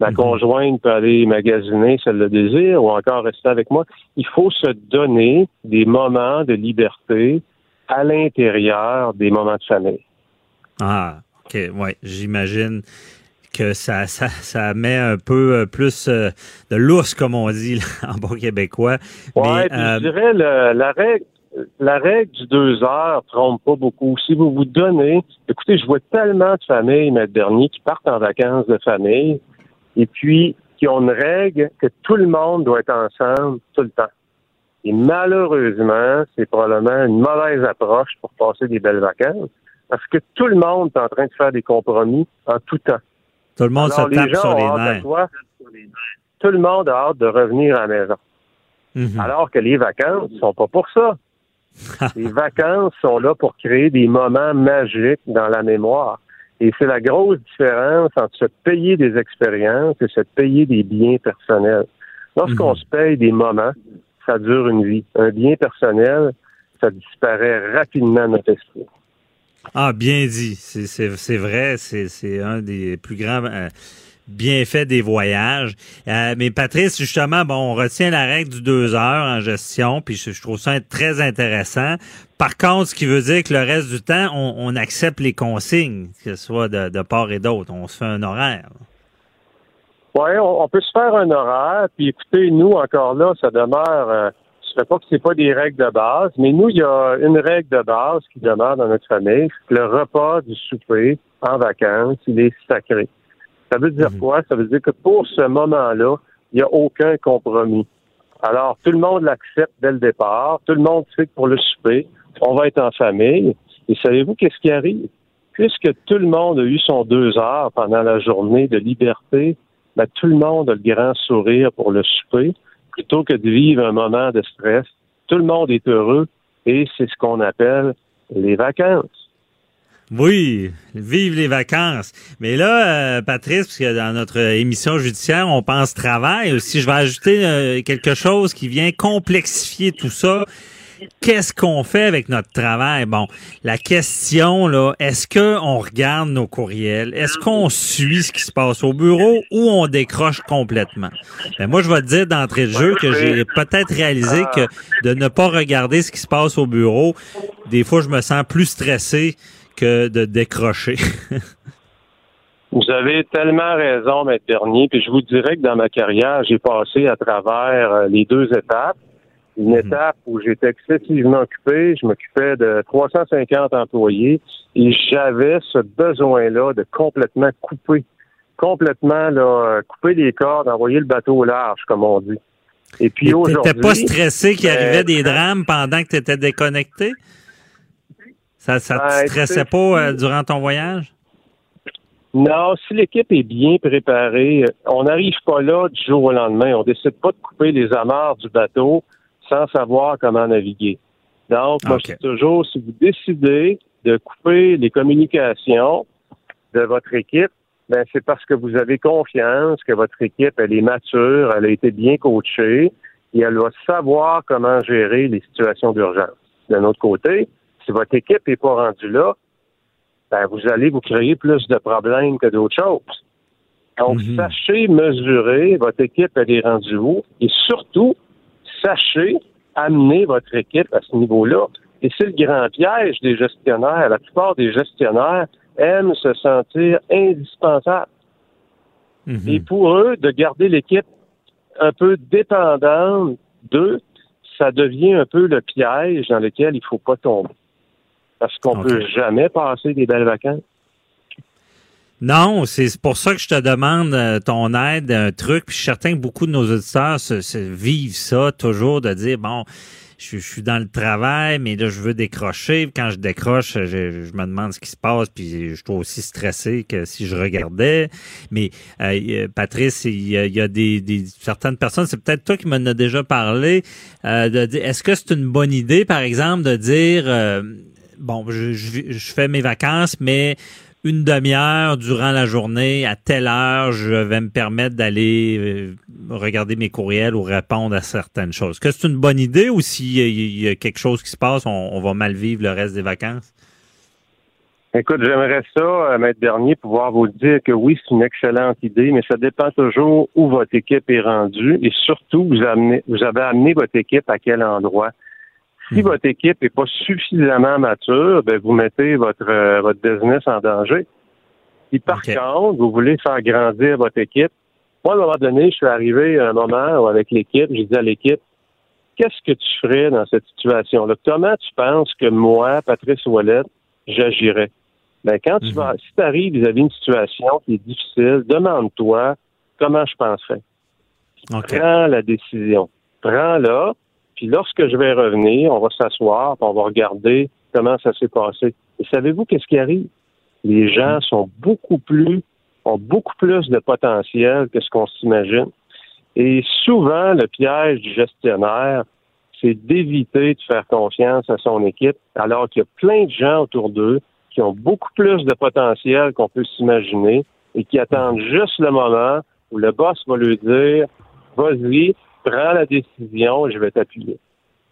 Ma mhm. conjointe peut aller magasiner si elle le désire ou encore rester avec moi. Il faut se donner des moments de liberté à l'intérieur des moments de famille. Ah, OK, ouais, j'imagine que ça, ça, ça met un peu euh, plus euh, de lousse, comme on dit en bon québécois. Oui, je euh, dirais la règle. La règle du deux heures trompe pas beaucoup. Si vous vous donnez, écoutez, je vois tellement de familles, maître dernier, qui partent en vacances de famille et puis qui ont une règle que tout le monde doit être ensemble tout le temps. Et malheureusement, c'est probablement une mauvaise approche pour passer des belles vacances parce que tout le monde est en train de faire des compromis en tout temps. Tout le monde se tape sur les nerfs. tout le monde a hâte de revenir à la maison. Mhm. Alors que les vacances ne sont pas pour ça. les vacances sont là pour créer des moments magiques dans la mémoire. Et c'est la grosse différence entre se payer des expériences et se payer des biens personnels. Lorsqu'on mhm. se paye des moments, ça dure une vie. Un bien personnel, ça disparaît rapidement de notre esprit. Ah, bien dit. C'est vrai. C'est un des plus grands euh, bienfaits des voyages. Euh, mais Patrice, justement, bon, on retient la règle du deux heures en gestion, puis je, trouve ça très intéressant. Par contre, ce qui veut dire que le reste du temps, on, accepte les consignes, que ce soit de, part et d'autre. On se fait un horaire. Oui, on, peut se faire un horaire. Puis écoutez, nous, encore là, ça demeure... Euh, sais pas que c'est pas des règles de base, mais nous, il y a une règle de base qui demeure dans notre famille. Le repas du souper en vacances, il est sacré. Ça veut dire mhm. quoi? Ça veut dire que pour ce moment-là, il n'y a aucun compromis. Alors, tout le monde l'accepte dès le départ. Tout le monde sait que pour le souper, on va être en famille. Et savez-vous qu'est-ce qui arrive? Puisque tout le monde a eu son deux heures pendant la journée de liberté, ben, tout le monde a le grand sourire pour le souper plutôt que de vivre un moment de stress. Tout le monde est heureux et c'est ce qu'on appelle les vacances. Oui, vive les vacances. Mais là, euh, Patrice, parce que dans notre émission judiciaire, on pense travail aussi. Je vais ajouter euh, quelque chose qui vient complexifier tout ça qu'est-ce qu'on fait avec notre travail? Bon, la question, là, est-ce qu'on regarde nos courriels? Est-ce qu'on suit ce qui se passe au bureau ou on décroche complètement? Ben, moi, je vais te dire d'entrée de jeu que j'ai peut-être réalisé que de ne pas regarder ce qui se passe au bureau, des fois, je me sens plus stressé que de décrocher. Vous avez tellement raison, Maître Bernier. Puis je vous dirais que dans ma carrière, j'ai passé à travers euh, les deux étapes une mhm. étape où j'étais excessivement occupé. Je m'occupais de 350 employés et j'avais ce besoin-là de complètement couper, complètement là, couper les cordes, envoyer le bateau au large, comme on dit. Et puis aujourd'hui. T'étais pas stressé qu'il ben, arrivait des drames pendant que tu étais déconnecté? Ça, ça te ben, stressait pas euh, durant ton voyage? Non, si l'équipe est bien préparée, on n'arrive pas là du jour au lendemain. On décide pas de couper les amarres du bateau sans savoir comment naviguer. Donc, moi, je dis toujours, si vous décidez de couper les communications de votre équipe, ben c'est parce que vous avez confiance que votre équipe, elle est mature, elle a été bien coachée et elle doit savoir comment gérer les situations d'urgence. D'un autre côté, si votre équipe n'est pas rendue là, ben, vous allez vous créer plus de problèmes que d'autres choses. Donc, Mhm. sachez mesurer votre équipe, elle est rendue où, et surtout, sachez amener votre équipe à ce niveau-là. Et c'est le grand piège des gestionnaires. La plupart des gestionnaires aiment se sentir indispensables. Mhm. Et pour eux, de garder l'équipe un peu dépendante d'eux, ça devient un peu le piège dans lequel il faut pas tomber. Parce qu'on Ok. peut jamais passer des belles vacances. Non, c'est pour ça que je te demande euh, ton aide, un truc. Puis je suis certain que beaucoup de nos auditeurs se, se vivent ça toujours, de dire, bon, je, suis dans le travail, mais là, je veux décrocher. Quand je décroche, je, me demande ce qui se passe, puis je suis aussi stressé que si je regardais. Mais euh, euh, Patrice, il y a, des, certaines personnes, c'est peut-être toi qui m'en as déjà parlé, de dire, est-ce que c'est une bonne idée, par exemple, de dire, bon, je fais mes vacances, mais une demi-heure durant la journée, à telle heure, je vais me permettre d'aller euh, regarder mes courriels ou répondre à certaines choses. Que c'est une bonne idée ou s'il y, a- quelque chose qui se passe, on, va mal vivre le reste des vacances? Écoute, j'aimerais ça, euh, Maître Bernier, pouvoir vous dire que oui, c'est une excellente idée, mais ça dépend toujours où votre équipe est rendue et surtout, vous avez amené votre équipe à quel endroit. Si votre équipe n'est pas suffisamment mature, ben vous mettez votre, euh, votre business en danger. Si par contre, vous voulez faire grandir votre équipe, moi, à un moment donné, je suis arrivé à un moment où avec l'équipe, j'ai dit à l'équipe, qu'est-ce que tu ferais dans cette situation-là? Comment tu penses que moi, Patrice Ouellet, j'agirais? Ben, quand tu Mhm. vas, si tu arrives vis-à-vis d'une situation qui est difficile, demande-toi comment je penserais. Prends la décision. Prends-la, puis lorsque je vais revenir, on va s'asseoir, on va regarder comment ça s'est passé. Et savez-vous qu'est-ce qui arrive? Les gens sont beaucoup plus, ont beaucoup plus de potentiel que ce qu'on s'imagine. Et souvent, le piège du gestionnaire, c'est d'éviter de faire confiance à son équipe, alors qu'il y a plein de gens autour d'eux qui ont beaucoup plus de potentiel qu'on peut s'imaginer et qui attendent juste le moment où le boss va lui dire Vas-y, prends la décision et je vais t'appuyer.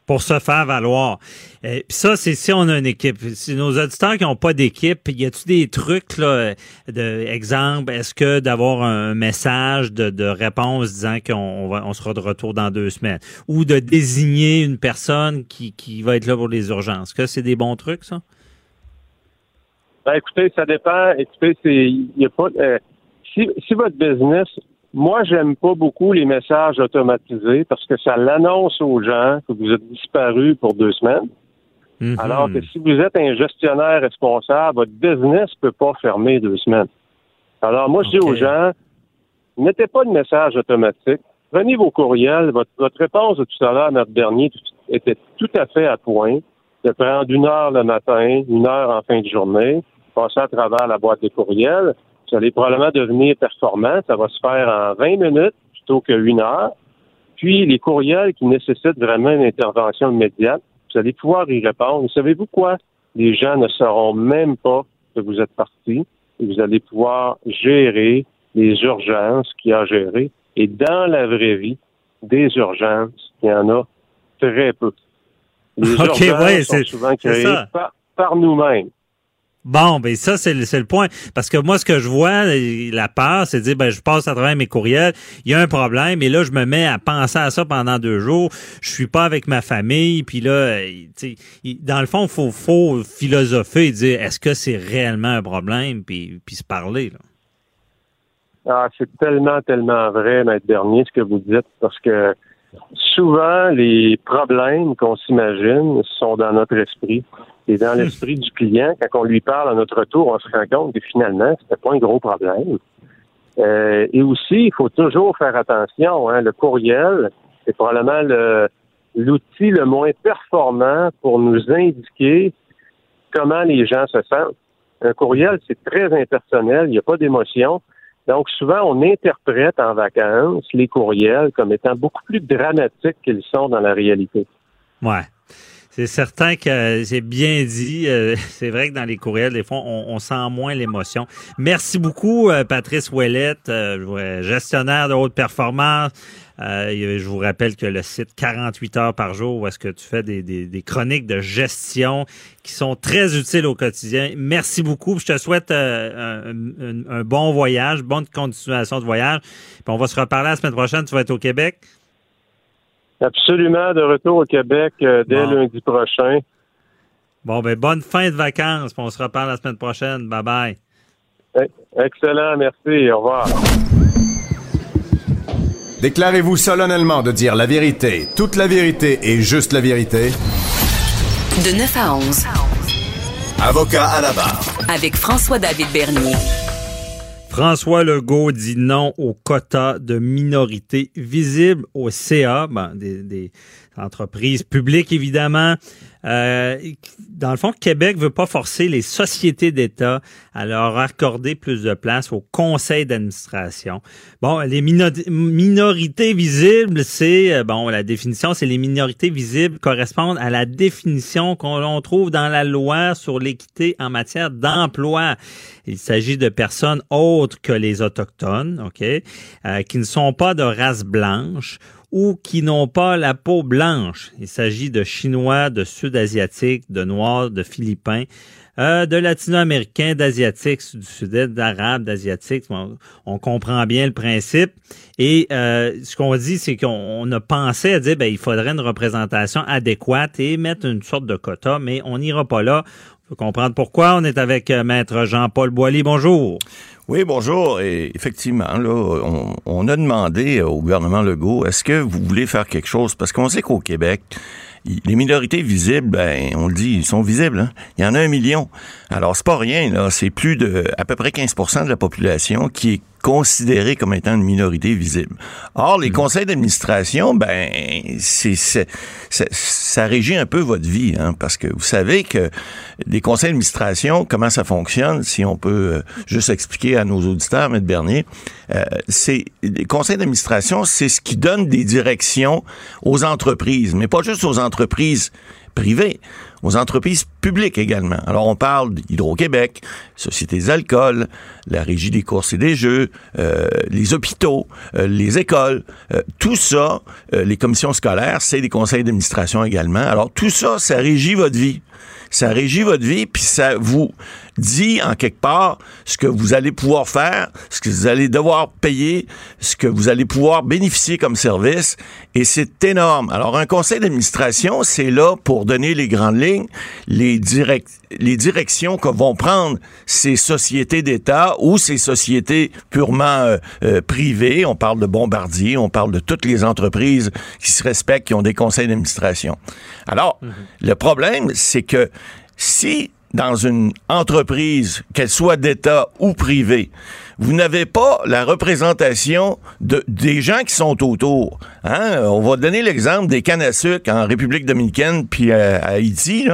Pour se faire valoir. Euh, Puis ça, c'est si on a une équipe. Si nos auditeurs qui n'ont pas d'équipe, y a-tu des trucs, là, de exemple, est-ce que d'avoir un message de, de réponse disant qu'on on va, on sera de retour dans deux semaines, ou de désigner une personne qui, qui va être là pour les urgences, que c'est des bons trucs, ça? Ben, écoutez, ça dépend. Écoutez, c'est, il y a pas, euh, si, si votre business, moi, j'aime pas beaucoup les messages automatisés parce que ça l'annonce aux gens que vous êtes disparu pour deux semaines. Mhm. Alors que si vous êtes un gestionnaire responsable, votre business peut pas fermer deux semaines. Alors, moi, je dis aux gens, mettez pas de message automatique. Prenez vos courriels. Votre, votre réponse de tout à l'heure, notre dernier, était tout à fait à point. De prendre une heure le matin, une heure en fin de journée, passer à travers la boîte des courriels. Vous allez probablement devenir performant. Ça va se faire en 20 minutes plutôt qu'une heure. Puis, les courriels qui nécessitent vraiment une intervention immédiate, vous allez pouvoir y répondre. Savez-vous quoi? Les gens ne sauront même pas que vous êtes parti et vous allez pouvoir gérer les urgences qu'il y a à gérer. Et dans la vraie vie, des urgences, il y en a très peu. Les urgences ouais, sont c'est- souvent créées par, par nous-mêmes. Bon, ben ça, c'est le, le point. Parce que moi, ce que je vois, la peur, c'est de dire, ben, je passe à travers mes courriels, il y a un problème, et là, je me mets à penser à ça pendant deux jours. Je suis pas avec ma famille, puis là, euh, dans le fond, faut, faut philosopher et dire, est-ce que c'est réellement un problème, puis, puis se parler. Là. Ah, c'est tellement, tellement vrai, Maître Bernier, ce que vous dites, parce que souvent, les problèmes qu'on s'imagine sont dans notre esprit. Et dans l'esprit du client, quand on lui parle à notre retour, on se rend compte que finalement, c'était pas un gros problème. Euh, et aussi, il faut toujours faire attention. Hein, le courriel, c'est probablement le- l'outil le moins performant pour nous indiquer comment les gens se sentent. Un courriel, c'est très impersonnel, il n'y a pas d'émotion. Donc, souvent, on interprète en vacances les courriels comme étant beaucoup plus dramatiques qu'ils sont dans la réalité. Ouais. C'est certain que c'est bien dit. Euh, c'est vrai que dans les courriels, des fois, on, sent moins l'émotion. Merci beaucoup, euh, Patrice Ouellette, euh, gestionnaire de haute performance. je vous rappelle que le site 48 heures par jour, où est-ce que tu fais des, chroniques de gestion qui sont très utiles au quotidien. Merci beaucoup. Je te souhaite un, bon voyage, bonne continuation de voyage. Puis on va se reparler la semaine prochaine. Tu vas être au Québec? Absolument, de retour au Québec euh, dès lundi prochain. Bon, ben bonne fin de vacances. On se reparle la semaine prochaine. Bye bye. Excellent, merci. Au revoir. Déclarez-vous solennellement de dire la vérité, toute la vérité et juste la vérité. De 9 à 11. Avocat à la barre. Avec François-David Bernier. François Legault dit non au quota de minorités visibles au CA, des, entreprises publiques évidemment. Euh, dans le fond, Québec veut pas forcer les sociétés d'État à leur accorder plus de place au conseil d'administration. Bon, les minorités visibles, c'est euh, bon, la définition, c'est les minorités visibles correspondent à la définition qu'on trouve dans la loi sur l'équité en matière d'emploi. Il s'agit de personnes autres que les autochtones, ok, euh, qui ne sont pas de race blanche ou qui n'ont pas la peau blanche. Il s'agit de Chinois, de Sud-Asiatiques, de Noirs, de Philippins, euh, de Latino-Américains, d'Asiatiques, du Sud-Est, d'Arabes, d'Asiatiques. On, comprend bien le principe. Et euh, ce qu'on dit, c'est qu'on a pensé à dire ben, il faudrait une représentation adéquate et mettre une sorte de quota, mais on n'ira pas là. Peut comprendre pourquoi. On est avec euh, Maître Jean-Paul Boilly. Bonjour. Oui, bonjour. Et effectivement, là, on, a demandé au gouvernement Legault, est-ce que vous voulez faire quelque chose? Parce qu'on sait qu'au Québec, les minorités visibles, ben, on le dit, ils sont visibles. Hein. Il y en a un million. Alors, c'est pas rien, là. C'est plus de, à peu près 15% de la population qui est considérée comme étant une minorité visible. Or, les hmm. conseils d'administration, ben, c'est, ça régit un peu votre vie, hein, parce que vous savez que les conseils d'administration, comment ça fonctionne, si on peut euh, juste expliquer à nos auditeurs, M. Bernier, euh, c'est les conseils d'administration, c'est ce qui donne des directions aux entreprises, mais pas juste aux entreprises privées, aux entreprises publiques également. Alors, on parle d'Hydro-Québec, Société des alcools, la Régie des courses et des jeux, euh, les hôpitaux, euh, les écoles, euh, tout ça, les commissions scolaires, c'est des conseils d'administration également. Alors, tout ça, ça régit votre vie ça régit votre vie, puis ça vous dit en quelque part ce que vous allez pouvoir faire, ce que vous allez devoir payer, ce que vous allez pouvoir bénéficier comme service, et c'est énorme. Alors, un conseil d'administration, c'est là pour donner les grandes lignes, les, direct les directions que vont prendre ces sociétés d'État ou ces sociétés purement euh, euh, privées. On parle de Bombardier, on parle de toutes les entreprises qui se respectent, qui ont des conseils d'administration. Alors, mhm. le problème, c'est que si dans une entreprise, qu'elle soit d'État ou privée, vous n'avez pas la représentation de, des gens qui sont autour. Hein? On va donner l'exemple des cannes à sucre en République dominicaine puis à, Haïti.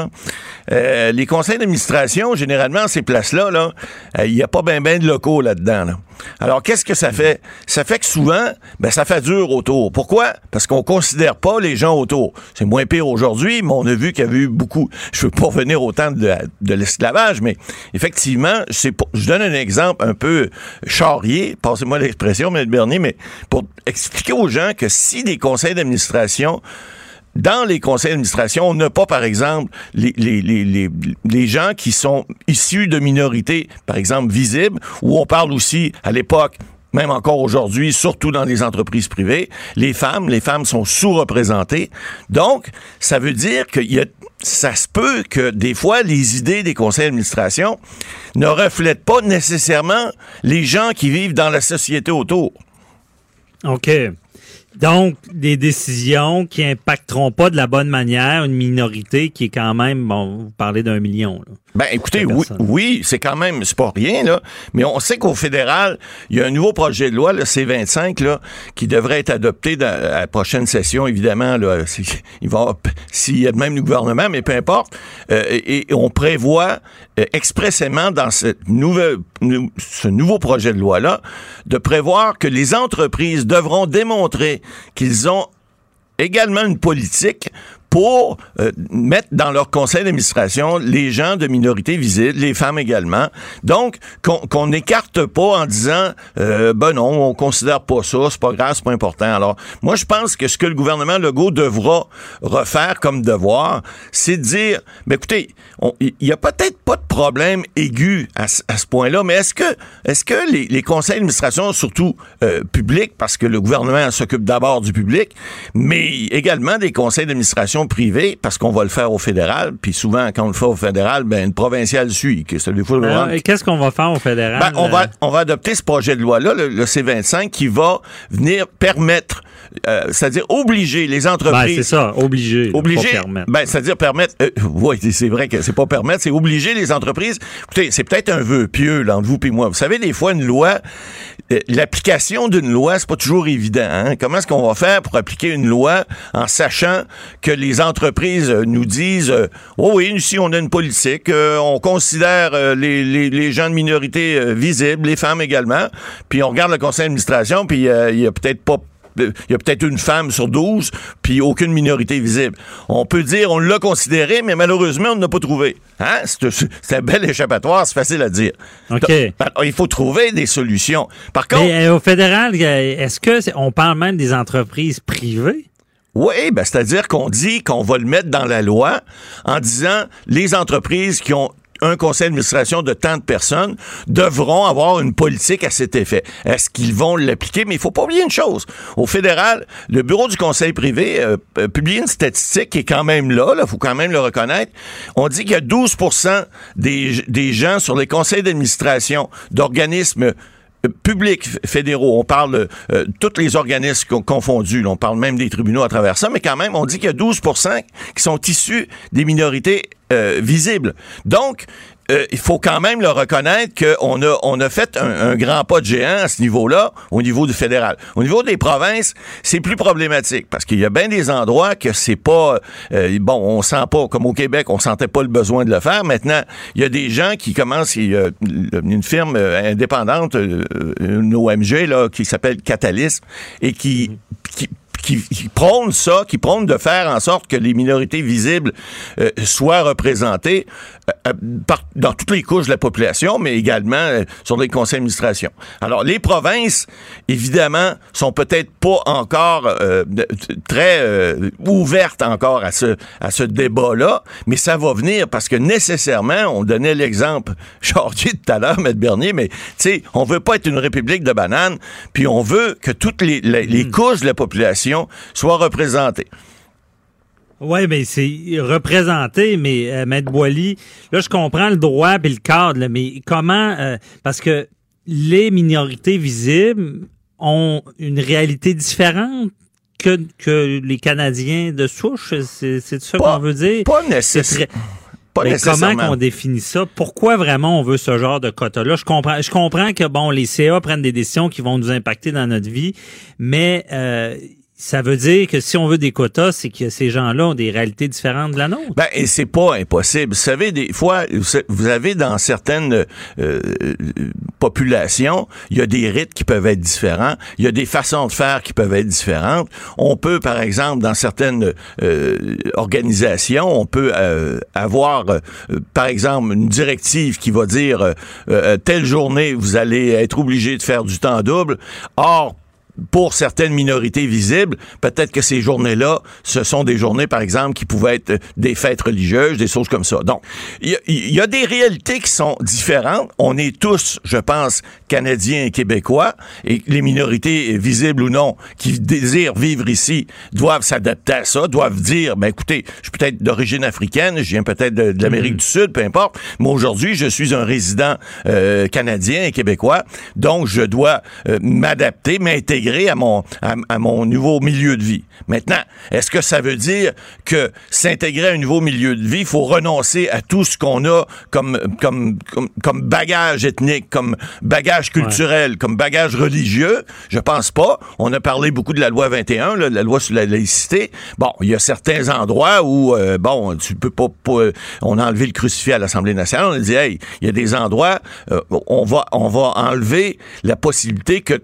Euh, les conseils d'administration, généralement, ces places-là, là, euh, il n'y a pas bien ben de locaux là-dedans. Là. Alors, qu'est-ce que ça fait? Ça fait que souvent, ben, ça fait dur autour. Pourquoi? Parce qu'on considère pas les gens autour. C'est moins pire aujourd'hui, mais on a vu qu'il y avait eu beaucoup. Je veux pas revenir au temps de, l'esclavage, mais effectivement, c'est je donne un exemple un peu charrier, passez-moi l'expression, M. Bernier, mais pour expliquer aux gens que si des conseils d'administration dans les conseils d'administration, on n'a pas, par exemple, les, les, les, les, gens qui sont issus de minorités, par exemple, visibles, où on parle aussi, à l'époque, même encore aujourd'hui, surtout dans les entreprises privées, les femmes, les femmes sont sous-représentées. Donc, ça veut dire qu'il y a ça se peut que des fois, les idées des conseils d'administration ne reflètent pas nécessairement les gens qui vivent dans la société autour. OK. Donc, des décisions qui impacteront pas de la bonne manière une minorité qui est quand même, bon, vous parlez d'un million. Là. Ben, écoutez, oui, oui c'est quand même, c'est pas rien, là. Mais on sait qu'au fédéral, il y a un nouveau projet de loi, le C25, là, qui devrait être adopté dans la prochaine session, évidemment, là. S'il y a même le gouvernement, mais peu importe. Euh, et, on prévoit euh, expressément dans ce, nouvel, ce nouveau projet de loi-là de prévoir que les entreprises devront démontrer qu'ils ont également une politique pour euh, mettre dans leur conseil d'administration les gens de minorité visible, les femmes également. Donc, qu'on n'écarte pas en disant, euh, ben non, on considère pas ça, c'est pas grave, c'est pas important. Alors, moi, je pense que ce que le gouvernement Legault devra refaire comme devoir, c'est de dire, ben écoutez, il y a peut-être pas de problème aigu à, ce point-là, mais est-ce que, est-ce que les, les, conseils d'administration, surtout euh, publics, parce que le gouvernement s'occupe d'abord du public, mais également des conseils d'administration privé parce qu'on va le faire au fédéral, puis souvent, quand on le fait au fédéral, ben, une provinciale suit. Qu'est-ce qu'on va faire au fédéral? Ben, on, va, on va adopter ce projet de loi-là, le, C25, qui va venir permettre, euh, c'est-à-dire obliger les entreprises. Ben, c'est ça, obliger. Obliger. permettre. Ben, c'est-à-dire permettre. Euh, oui, c'est vrai que c'est pas permettre, c'est obliger les entreprises. Écoutez, c'est peut-être un vœu pieux, là, entre vous et moi. Vous savez, des fois, une loi, euh, l'application d'une loi, c'est pas toujours évident. Hein? Comment est-ce qu'on va faire pour appliquer une loi en sachant que les entreprises nous disent oh oui, ici on a une politique, on considère les, les, les, gens de minorité visibles, les femmes également, puis on regarde le conseil d'administration, puis il y a peut-être pas il y a peut-être une femme sur 12, puis aucune minorité visible. On peut dire, on l'a considéré, mais malheureusement, on n'a pas trouvé. Hein? C'est un bel échappatoire, c'est facile à dire. OK. Il faut trouver des solutions. Par contre. Euh, au fédéral, euh, est-ce que on parle même des entreprises privées? Oui, ben, c'est-à-dire qu'on dit qu'on va le mettre dans la loi en disant les entreprises qui ont un conseil d'administration de tant de personnes devront avoir une politique à cet effet. Est-ce qu'ils vont l'appliquer? Mais il faut pas oublier une chose. Au fédéral, le bureau du conseil privé euh, euh publie une statistique qui est quand même là, il faut quand même le reconnaître. On dit qu'il y a 12 des, des gens sur les conseils d'administration d'organismes publics fédéraux, on parle euh, tous les organismes confondus, on parle même des tribunaux à travers ça, mais quand même, on dit qu'il y a 12% qui sont issus des minorités euh, visible. Donc, euh, il faut quand même le reconnaître qu'on a, on a fait un, grand pas de géant à ce niveau-là, au niveau du fédéral. Au niveau des provinces, c'est plus problématique parce qu'il y a bien des endroits que c'est pas euh, bon, on sent pas comme au Québec, on sentait pas le besoin de le faire. Maintenant, il y a des gens qui commencent, il y a une firme indépendante, une OMG là, qui s'appelle Catalysm et qui qui, qui prône ça, qui prône de faire en sorte que les minorités visibles euh, soient représentées euh, euh, par, dans toutes les couches de la population, mais également sur les conseils d'administration. Alors, les provinces, évidemment, sont peut-être pas encore très ouvertes encore à ce, à ce débat-là, mais ça va venir parce que nécessairement, on donnait l'exemple, Georgie tout à l'heure, M. Bernier, mais tu sais, on veut pas être une république de bananes, puis on veut que toutes les, les, les hmm. couches de la population soit représentée. Oui, mais c'est représenté, mais euh, Maître Boily, là, je comprends le droit et le cadre, mais comment, euh, parce que les minorités visibles ont une réalité différente que, que les Canadiens de souche, c'est ça qu'on veut dire? Pas nécessairement. mais comment qu'on définit ça? Pourquoi vraiment on veut ce genre de quota-là? Je comprends, je comprends que bon, les CA prennent des décisions qui vont nous impacter dans notre vie, mais euh, ça veut dire que si on veut des quotas, c'est que ces gens-là ont des réalités différentes de la nôtre. Ben, et c'est pas impossible. Vous savez, des fois, vous avez dans certaines euh, populations, il y a des rites qui peuvent être différents, il y a des façons de faire qui peuvent être différentes. On peut, par exemple, dans certaines euh, organisations, on peut euh, avoir, par exemple, une directive qui va dire telle journée, vous allez être obligé de faire du temps double. Or, pour certaines minorités visibles, peut-être que ces journées-là, ce sont des journées, par exemple, qui pouvaient être des fêtes religieuses, des choses comme ça. Donc, il y, a des réalités qui sont différentes. On est tous, je pense, Canadiens et Québécois, et les minorités, visibles ou non, qui désirent vivre ici, doivent s'adapter à ça, doivent dire, ben écoutez, je suis peut-être d'origine africaine, je viens peut-être de, l'Amérique mm-hmm. du Sud, peu importe, mais aujourd'hui, je suis un résident euh, canadien et québécois, donc je dois euh, m'adapter, m'intégrer à mon, à, mon nouveau milieu de vie. Maintenant, est-ce que ça veut dire que s'intégrer à un nouveau milieu de vie, il faut renoncer à tout ce qu'on a comme, comme, comme, bagage ethnique, comme bagage culturel, comme bagage religieux? Je pense pas. On a parlé beaucoup de la loi 21, la loi sur la laïcité. Bon, il y a certains endroits où, euh, bon, tu peux pas, on a enlevé le crucifix à l'Assemblée nationale. On a dit, hey, il y a des endroits, euh, on va, on va enlever la possibilité que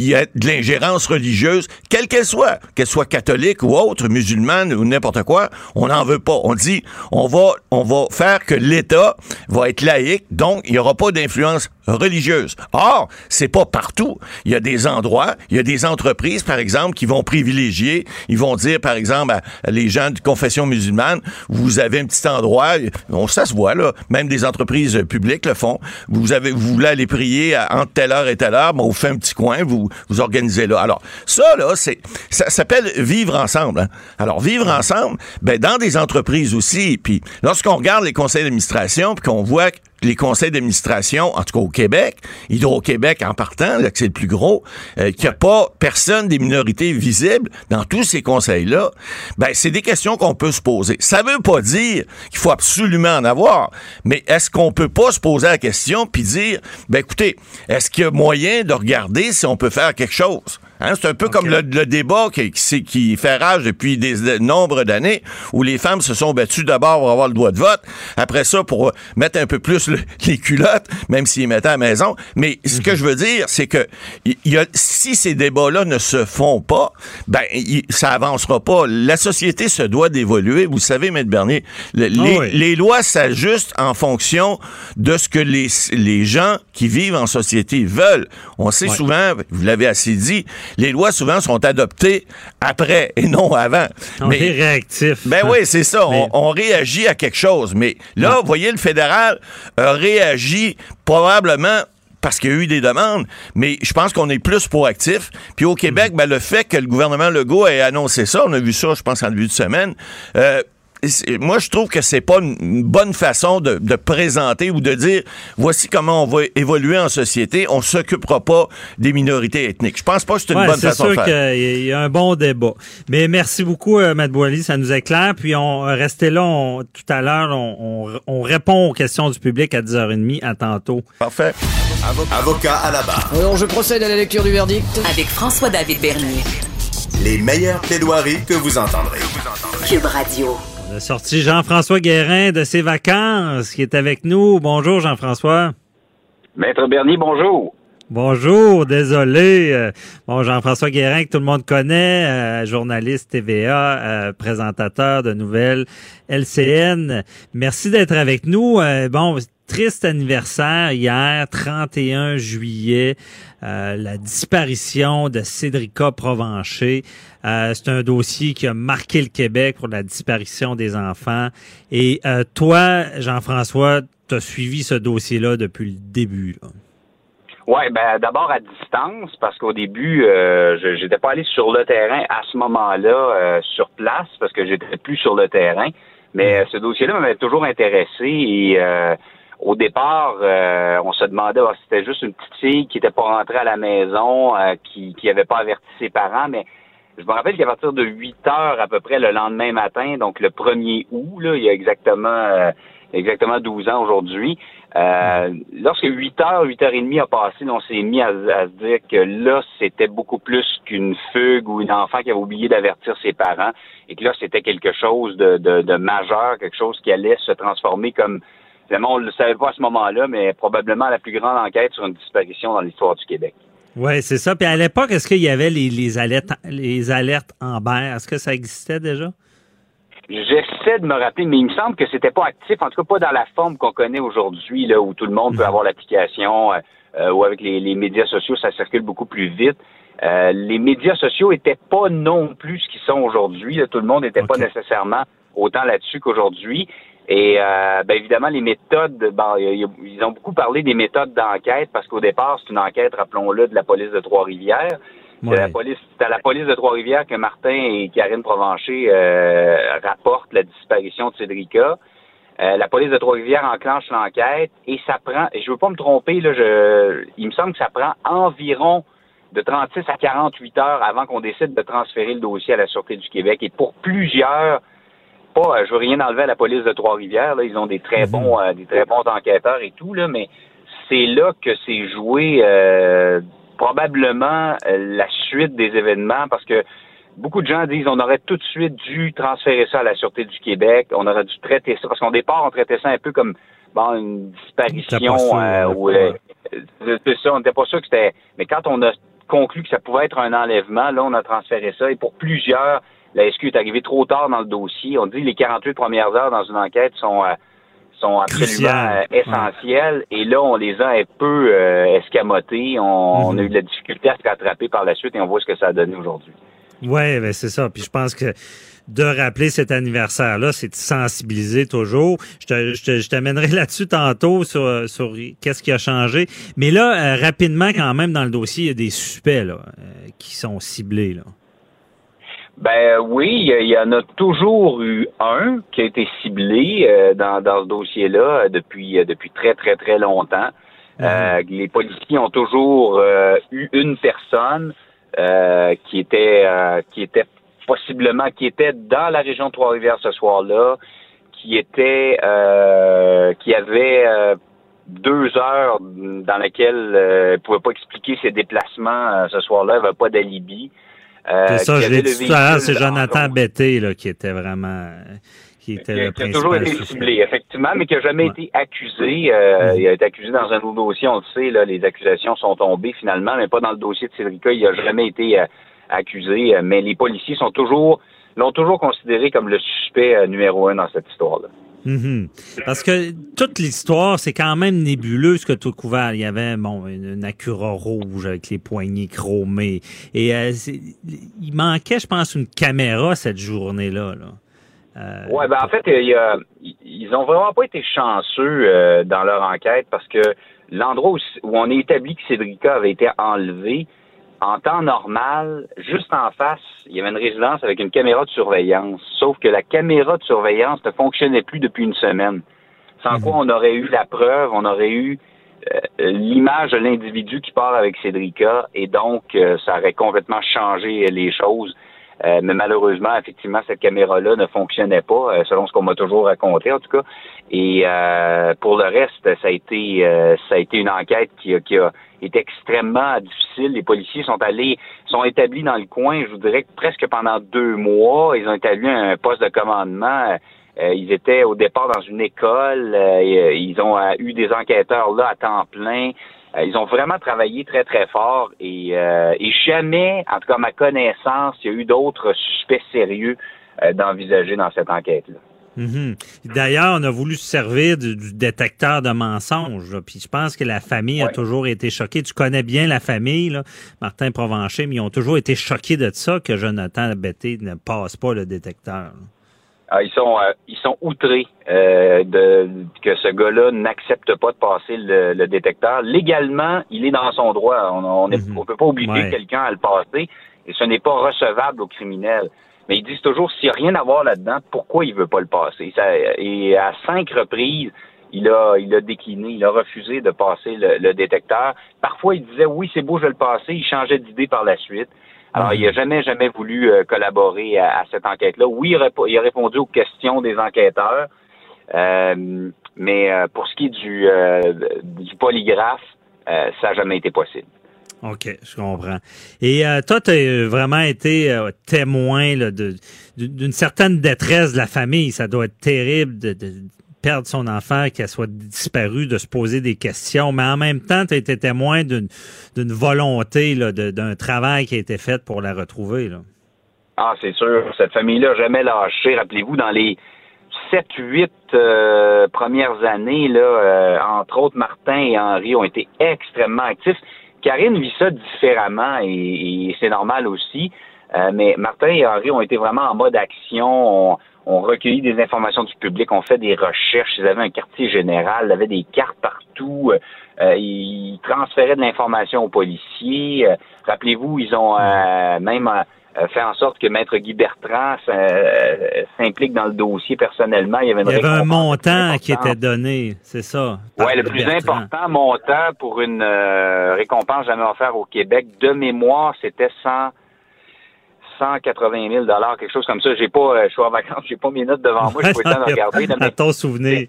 il y a de l'ingérence religieuse, quelle qu'elle soit, qu'elle soit catholique ou autre, musulmane ou n'importe quoi, on n'en veut pas. On dit, on va, on va faire que l'État va être laïque, donc il n'y aura pas d'influence religieuse. Or, c'est pas partout. Il y a des endroits, il y a des entreprises, par exemple, qui vont privilégier, ils vont dire, par exemple, à les gens de confession musulmane, vous avez un petit endroit, on, ça se voit, là, même des entreprises publiques le font, vous avez, vous voulez aller prier entre telle heure et telle heure, bon, vous faites un petit coin, vous, vous organisez là. Alors, ça, là, c'est, ça s'appelle vivre ensemble. Hein. Alors, vivre ensemble, ben, dans des entreprises aussi, puis lorsqu'on regarde les conseils d'administration, puis qu'on voit les conseils d'administration, en tout cas au Québec, Hydro-Québec en partant, là, que c'est le plus gros, euh, qu'il n'y a pas personne des minorités visibles dans tous ces conseils-là, ben, c'est des questions qu'on peut se poser. Ça veut pas dire qu'il faut absolument en avoir, mais est-ce qu'on peut pas se poser la question puis dire, ben, écoutez, est-ce qu'il y a moyen de regarder si on peut faire quelque chose? Hein, c'est un peu comme le, débat qui, qui, fait rage depuis des, nombres d'années, où les femmes se sont battues d'abord pour avoir le droit de vote, après ça pour mettre un peu plus les culottes, même s'ils mettaient à la maison. Mais ce que mhm. je veux dire, c'est que y a, si ces débats-là ne se font pas, ben ça avancera pas. La société se doit d'évoluer. Vous savez, Maître Bernier, ah les, lois s'ajustent en fonction de ce que les, les gens qui vivent en société veulent. On sait souvent, vous l'avez assez dit, les lois souvent sont adoptées après et non avant. On mais, est réactif. Ben oui, c'est ça. On, réagit à quelque chose. Mais là, vous voyez, le fédéral a réagi probablement parce qu'il y a eu des demandes, mais je pense qu'on est plus proactif. Puis au Québec, mhm. ben, le fait que le gouvernement Legault ait annoncé ça, on a vu ça, je pense, en début de semaine, euh, moi, je trouve que c'est pas une bonne façon de, présenter ou de dire voici comment on va évoluer en société. On s'occupera pas des minorités ethniques. Je pense pas que c'est une bonne façon de faire. C'est sûr qu'il y a un bon débat. Mais merci beaucoup, euh, Matt Boily, ça nous éclaire. Puis on restait là tout à l'heure. On, répond aux questions du public à 10h30. À tantôt. Parfait. Avocat à la barre. Alors, je procède à la lecture du verdict. Avec François-David Bernier. Les meilleures plaidoiries que vous entendrez. Cube Radio. On a sorti Jean-François Guérin de ses vacances, qui est avec nous. Bonjour, Jean-François. Maître Bernier, bonjour. Bonjour, désolé. Euh, bon, Jean-François Guérin, que tout le monde connaît, euh, journaliste TVA, euh, présentateur de nouvelles LCN. Merci d'être avec nous. bon, triste anniversaire hier, 31 juillet, euh, la disparition de Cédrica Provencher. Euh, c'est un dossier qui a marqué le Québec pour la disparition des enfants. Et euh, toi, Jean-François, tu as suivi ce dossier-là depuis le début. Oui, ben d'abord à distance, parce qu'au début, je n'étais pas allé sur le terrain à ce moment-là, sur place, parce que j'étais plus sur le terrain. Mais ce dossier-là m'avait toujours intéressé et au départ, euh, on se demandait si c'était juste une petite fille qui n'était pas rentrée à la maison, euh, qui n'avait pas averti ses parents, mais je me rappelle qu'à partir de 8 heures à peu près le lendemain matin, donc le 1er août, là, il y a exactement euh, exactement 12 ans aujourd'hui, lorsque 8 heures, 8 heures et demie a passé, on s'est mis à, se dire que là, c'était beaucoup plus qu'une fugue ou une enfant qui avait oublié d'avertir ses parents et que là, c'était quelque chose de, de, de majeur, quelque chose qui allait se transformer comme on ne le savait pas à ce moment-là, mais probablement la plus grande enquête sur une disparition dans l'histoire du Québec. Oui, c'est ça. Puis à l'époque, est-ce qu'il y avait les, alertes, les alertes Amber? Est-ce que ça existait déjà? J'essaie de me rappeler, mais il me semble que c'était pas actif, en tout cas pas dans la forme qu'on connaît aujourd'hui, là, où tout le monde peut mhm. avoir l'application, euh, euh, ou avec les, médias sociaux, ça circule beaucoup plus vite. Euh, les médias sociaux étaient pas non plus ce qu'ils sont aujourd'hui. Tout le monde n'était pas nécessairement autant là-dessus qu'aujourd'hui. Et euh, ben évidemment, les méthodes, bon, ils ont beaucoup parlé des méthodes d'enquête parce qu'au départ, c'est une enquête, rappelons-le, de la police de Trois-Rivières. C'est la police, à la police de Trois-Rivières que Martin et Karine Provencher euh, rapportent la disparition de Cédrica. Euh, la police de Trois-Rivières enclenche l'enquête et ça prend, et je veux pas me tromper, là, je, il me semble que ça prend environ de 36 à 48 heures avant qu'on décide de transférer le dossier à la Sûreté du Québec. Et pour plusieurs pas, je veux rien enlever à la police de Trois-Rivières. Là, ils ont des très mhm. bons, euh, des très bons enquêteurs et tout là, mais c'est là que c'est joué euh, probablement euh, la suite des événements parce que beaucoup de gens disent on aurait tout de suite dû transférer ça à la sûreté du Québec. On aurait dû traiter ça parce qu'au départ on traitait ça un peu comme bon une disparition. ou, c'est ça, on n'était pas sûr que c'était. Mais quand on a conclu que ça pouvait être un enlèvement. Là, on a transféré ça. Et pour plusieurs, la SQ est arrivée trop tard dans le dossier. On dit que les 48 premières heures dans une enquête sont, euh, sont absolument euh, essentielles. Et là, on les a un peu euh, escamotés. On, on, a eu de la difficulté à se rattraper par la suite et on voit ce que ça a donné aujourd'hui. Oui, ben c'est ça. Puis je pense que de rappeler cet anniversaire-là, c'est de sensibiliser toujours. Je, je, je t'amènerai là-dessus tantôt sur, sur qu'est-ce qui a changé. Mais là, euh, rapidement, quand même, dans le dossier, il y a des suspects là, euh, qui sont ciblés. Là. Ben oui, il y en a toujours eu un qui a été ciblé euh, dans, dans ce dossier-là depuis depuis très très très longtemps. Mm-hmm. les policiers ont toujours eu une personne qui était qui était possiblement qui était dans la région de Trois-Rivières ce soir-là, qui était euh, qui avait euh, deux heures dans lesquelles euh, il pouvait pas expliquer ses déplacements euh, ce soir-là, il avait pas d'alibi. C'est ça, je l'ai dit tout à l'heure, c'est Jonathan Betté là, qui était vraiment qui était le qui a toujours été ciblé, effectivement, mais qui n'a jamais été accusé. Euh, Il a été accusé dans un autre dossier, on le sait, là, les accusations sont tombées finalement, mais pas dans le dossier de Cédrica. Il n'a jamais été accusé, euh, mais les policiers sont toujours l'ont toujours considéré comme le suspect euh, numéro un dans cette histoire-là. Mm-hmm. Parce que toute l'histoire, c'est quand même nébuleux ce que tout couvert. Il y avait bon une, Acura rouge avec les poignées chromées et euh, il manquait, je pense, une caméra cette journée-là. Là. ouais, ben en fait, ils ont vraiment pas été chanceux dans leur enquête parce que l'endroit où, où, on a établi que Cédrica avait été enlevé, en temps normal, juste en face, il y avait une résidence avec une caméra de surveillance. Sauf que la caméra de surveillance ne fonctionnait plus depuis une semaine. Sans mhm. quoi on aurait eu la preuve, on aurait eu euh, l'image de l'individu qui part avec Cédrica et donc euh, ça aurait complètement changé les choses. Euh, mais malheureusement, effectivement, cette caméra-là ne fonctionnait pas, selon ce qu'on m'a toujours raconté en tout cas. Et pour le reste, ça a été ça a été une enquête qui, qui a est extrêmement difficile. Les policiers sont allés, sont établis dans le coin, je vous dirais presque pendant deux mois. Ils ont établi un poste de commandement. Euh, ils étaient au départ dans une école. Euh, ils ont euh, eu des enquêteurs là à temps plein. ils ont vraiment travaillé très, très fort et, et jamais, en tout cas à ma connaissance, il y a eu d'autres suspects sérieux d'envisager dans cette enquête-là. Mhm. D'ailleurs, on a voulu se servir du, détecteur de mensonges. Puis je pense que la famille a toujours été choquée. Tu connais bien la famille, là, Martin Provencher, mais ils ont toujours été choqués de ça que Jonathan Betté ne passe pas le détecteur. Ah, ils sont euh, ils sont outrés euh, de que ce gars-là n'accepte pas de passer le, détecteur. Légalement, il est dans son droit. On ne mhm. peut pas obliger quelqu'un à le passer et ce n'est pas recevable au criminel mais ils disent toujours s'il n'y a rien à voir là-dedans, pourquoi il veut pas le passer? et à cinq reprises, il a, il a décliné, il a refusé de passer le, détecteur. Parfois, il disait oui, c'est beau, je vais le passer. Il changeait d'idée par la suite. Alors, il n'a jamais, jamais voulu euh, collaborer à, cette enquête-là. Oui, il a, répondu aux questions des enquêteurs, euh, mais euh, pour ce qui est du, du polygraphe, ça n'a jamais été possible. OK, je comprends. Et euh, toi, tu as vraiment été euh, témoin d'une certaine détresse de la famille. Ça doit être terrible de, perdre son enfant, qu'elle soit disparue, de se poser des questions. Mais en même temps, tu as été témoin d'une volonté, d'un travail qui a été fait pour la retrouver. Là. Ah, c'est sûr. Cette famille-là jamais lâché. Rappelez-vous, dans les sept, huit euh, premières années, là, entre autres, Martin et Henri ont été extrêmement actifs. Karine vit ça différemment et, c'est normal aussi. Euh, mais Martin et Henri ont été vraiment en mode action, ont, recueilli des informations du public, ont fait des recherches, ils avaient un quartier général, ils avaient des cartes partout, euh, ils transféraient de l'information aux policiers. Euh, rappelez-vous, ils ont même euh, fait en sorte que Maître Guy Bertrand s'implique dans le dossier personnellement. Il y avait, un montant qui était donné, c'est ça. Oui, le plus important montant pour une récompense jamais offerte au Québec. De mémoire, c'était 100, 180 000 quelque chose comme ça. J'ai pas, je suis en vacances, j'ai pas mes notes devant moi, je peux pas le temps de regarder. à ton souvenir.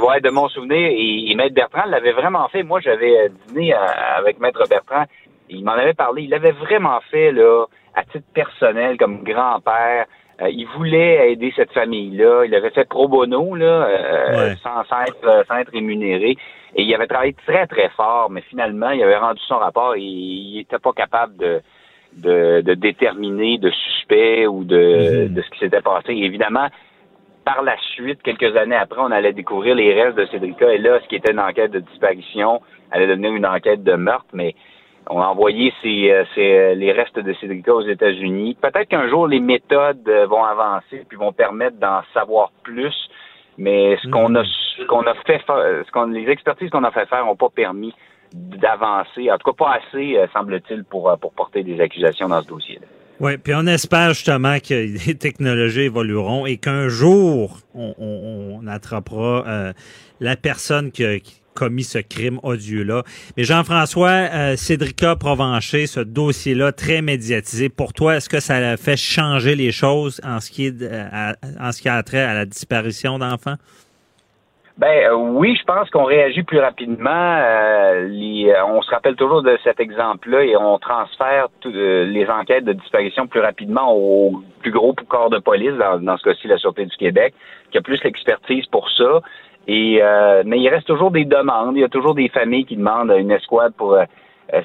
Ouais, de mon souvenir. Et, Maître Bertrand l'avait vraiment fait. Moi, j'avais dîné avec Maître Bertrand. Il m'en avait parlé. Il l'avait vraiment fait, là à titre personnel comme grand-père. Euh, il voulait aider cette famille-là. Il avait fait pro bono là, euh, sans, être, sans être rémunéré. Et il avait travaillé très, très fort, mais finalement, il avait rendu son rapport et il n'était pas capable de, de, de, déterminer de suspect ou de, de ce qui s'était passé. évidemment, par la suite, quelques années après, on allait découvrir les restes de Cédrica. Et là, ce qui était une enquête de disparition allait devenir une enquête de meurtre, mais on a envoyé ces, euh, ces, les restes de Cédrica aux États-Unis. Peut-être qu'un jour, les méthodes euh, vont avancer puis vont permettre d'en savoir plus. Mais ce qu'on a, ce qu'on a fait, ce qu'on, les expertises qu'on a fait faire n'ont pas permis d'avancer, en tout cas pas assez, euh, semble-t-il, pour, pour porter des accusations dans ce dossier-là. Oui, puis on espère justement que les technologies évolueront et qu'un jour, on, on, attrapera euh, la personne qui a, commis ce crime odieux-là. Mais Jean-François, euh, Cédrica Provencher, ce dossier-là très médiatisé, pour toi, est-ce que ça a fait changer les choses en ce qui, en ce qui a trait à la disparition d'enfants? Ben euh, oui, je pense qu'on réagit plus rapidement. Euh, euh, on se rappelle toujours de cet exemple-là et on transfère les enquêtes de disparition plus rapidement au plus gros corps de police, dans, ce cas-ci la Sûreté du Québec, qui a plus l'expertise pour ça. Et mais il reste toujours des demandes. Il y a toujours des familles qui demandent une escouade pour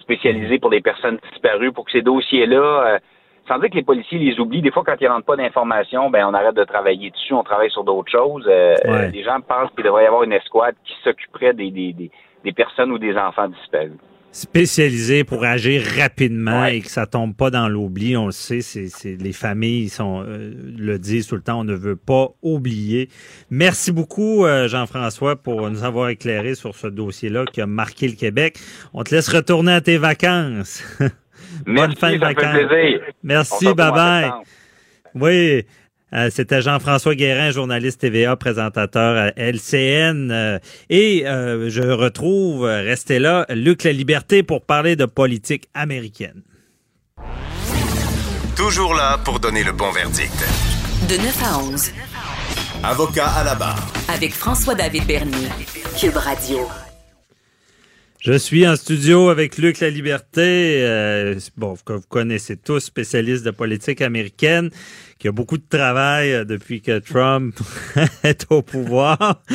spécialisée pour des personnes disparues, pour que ces dossiers-là sans dire que les policiers les oublient. Des fois, quand ils rentrent pas d'informations, ben on arrête de travailler dessus, on travaille sur d'autres choses. Euh, euh, les gens pensent qu'il devrait y avoir une escouade qui s'occuperait des, des, des, personnes ou des enfants disparus. Spécialisé pour agir rapidement et que ça tombe pas dans l'oubli. On le sait, c'est, les familles sont, euh, le disent tout le temps, on ne veut pas oublier. Merci beaucoup, Jean-François, pour nous avoir éclairé sur ce dossier-là qui a marqué le Québec. On te laisse retourner à tes vacances. Bonne fin de vacances. Merci, bye bye. Oui. Euh, c'était Jean-François Guérin, journaliste TVA, présentateur à LCN. Euh, et euh, je retrouve, restez là, Luc La Liberté pour parler de politique américaine. Toujours là pour donner le bon verdict. De 9 à 11. Avocat à la barre. Avec François-David Bernier. Cube Radio. Je suis en studio avec Luc La Liberté, euh, bon, que vous connaissez tous, spécialiste de politique américaine, qui a beaucoup de travail euh, depuis que Trump est au pouvoir.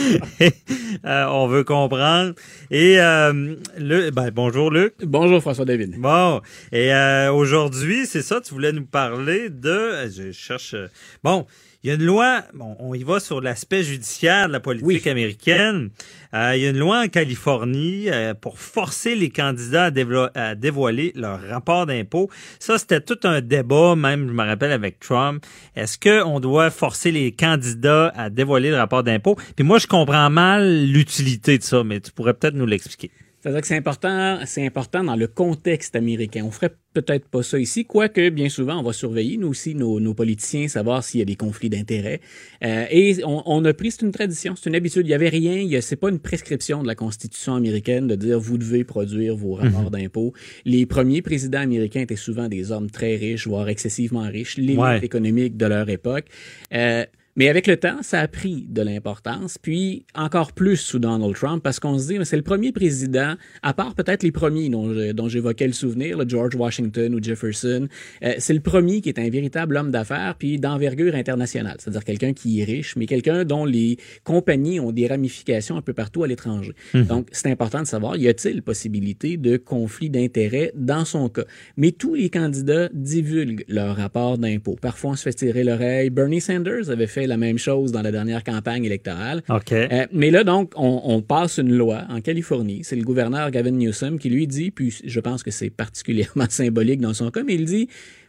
Euh, on veut comprendre. Et le, ben, bonjour Luc. Bonjour François David. Bon, et aujourd'hui, c'est ça, tu voulais nous parler de, je cherche, bon. Il y a une loi, bon, on y va sur l'aspect judiciaire de la politique américaine. Euh, il y a une loi en Californie euh, pour forcer les candidats à, dévoiler leur rapport d'impôt. Ça, c'était tout un débat, même, je me rappelle, avec Trump. Est-ce qu'on doit forcer les candidats à dévoiler le rapport d'impôt? Puis moi, je comprends mal l'utilité de ça, mais tu pourrais peut-être nous l'expliquer. C'est-à-dire que c'est important, c'est important dans le contexte américain. On ferait peut-être pas ça ici, quoique bien souvent on va surveiller nous aussi nos, nos politiciens, savoir s'il y a des conflits d'intérêts. Euh, et on, on, a pris, c'est une tradition, c'est une habitude. Il y avait rien, c'est pas une prescription de la Constitution américaine de dire vous devez produire vos rapports mhm. d'impôts. Les premiers présidents américains étaient souvent des hommes très riches, voire excessivement riches, l'élite économique de leur époque. Euh, mais avec le temps, ça a pris de l'importance, puis encore plus sous Donald Trump, parce qu'on se dit, c'est le premier président, à part peut-être les premiers dont, j'évoquais le souvenir, le George Washington ou Jefferson, euh, c'est le premier qui est un véritable homme d'affaires, puis d'envergure internationale, c'est-à-dire quelqu'un qui est riche, mais quelqu'un dont les compagnies ont des ramifications un peu partout à l'étranger. Mhm. Donc, c'est important de savoir, y a-t-il possibilité de conflit d'intérêts dans son cas? Mais tous les candidats divulguent leur rapport d'impôt. Parfois, on se fait tirer l'oreille. Bernie Sanders avait fait la même chose dans la dernière campagne électorale. Euh, mais là, donc, on, passe une loi en Californie. C'est le gouverneur Gavin Newsom qui lui dit, puis je pense que c'est particulièrement symbolique dans son cas, mais il dit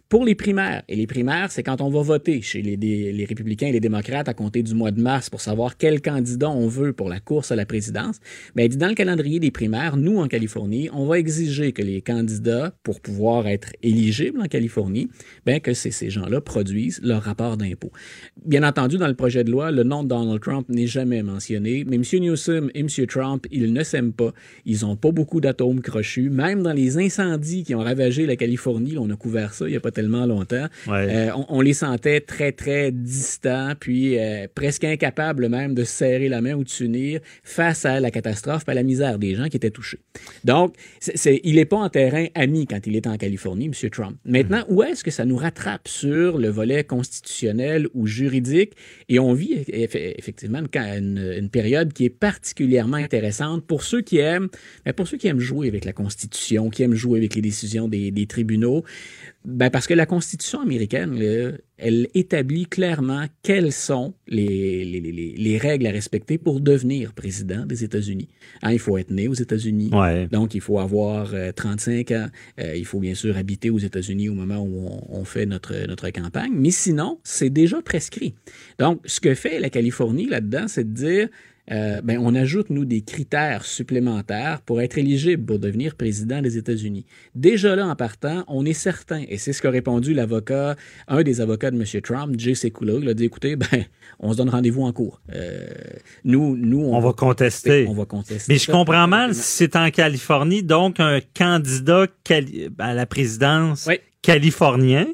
pour les primaires. Et les primaires, c'est quand on va voter chez les, les, républicains et les démocrates à compter du mois de mars pour savoir quel candidat on veut pour la course à la présidence. Mais dit dans le calendrier des primaires, nous en Californie, on va exiger que les candidats, pour pouvoir être éligibles en Californie, ben que ces gens-là produisent leur rapport d'impôt. Bien entendu, dans le projet de loi, le nom de Donald Trump n'est jamais mentionné, mais M. Newsom et M. Trump, ils ne s'aiment pas. Ils n'ont pas beaucoup d'atomes crochus. Même dans les incendies qui ont ravagé la Californie, on a couvert ça il n'y a pas tellement longtemps. Ouais. Euh, on, on les sentait très, très distants, puis euh, presque incapables même de se serrer la main ou de s'unir face à la catastrophe, à la misère des gens qui étaient touchés. Donc, c'est, c'est- il n'est pas en terrain ami quand il est en Californie, M. Trump. Maintenant, où est-ce que ça nous rattrape sur le volet constitutionnel ou juridique? Et on vit eff- effectivement une, une- période qui est particulièrement intéressante pour ceux qui aiment, ben, pour ceux qui aiment jouer avec la Constitution, qui aiment jouer avec les décisions des, des tribunaux. Ben parce que la Constitution américaine, elle établit clairement quelles sont les, les, les- les règles à respecter pour devenir président des États-Unis. Hein, il faut être né aux États-Unis. Ouais. Donc, il faut avoir euh, 35 ans. Euh, il faut bien sûr habiter aux États-Unis au moment où on, on fait notre, notre campagne. Mais sinon, c'est déjà prescrit. Donc, ce que fait la Californie là-dedans, c'est de dire, euh, ben, on ajoute, nous, des critères supplémentaires pour être éligible pour devenir président des États-Unis. Déjà là, en partant, on est certain, et c'est ce qu'a répondu l'avocat, un des avocats de M. Trump, Jay Sekulow, il a dit, écoutez, ben, on se donne rendez-vous en cours. Euh, nous, nous, On va contester. On va contester. Mais je ça. comprends mal si c'est en Californie, donc un candidat cali- à la présidence californien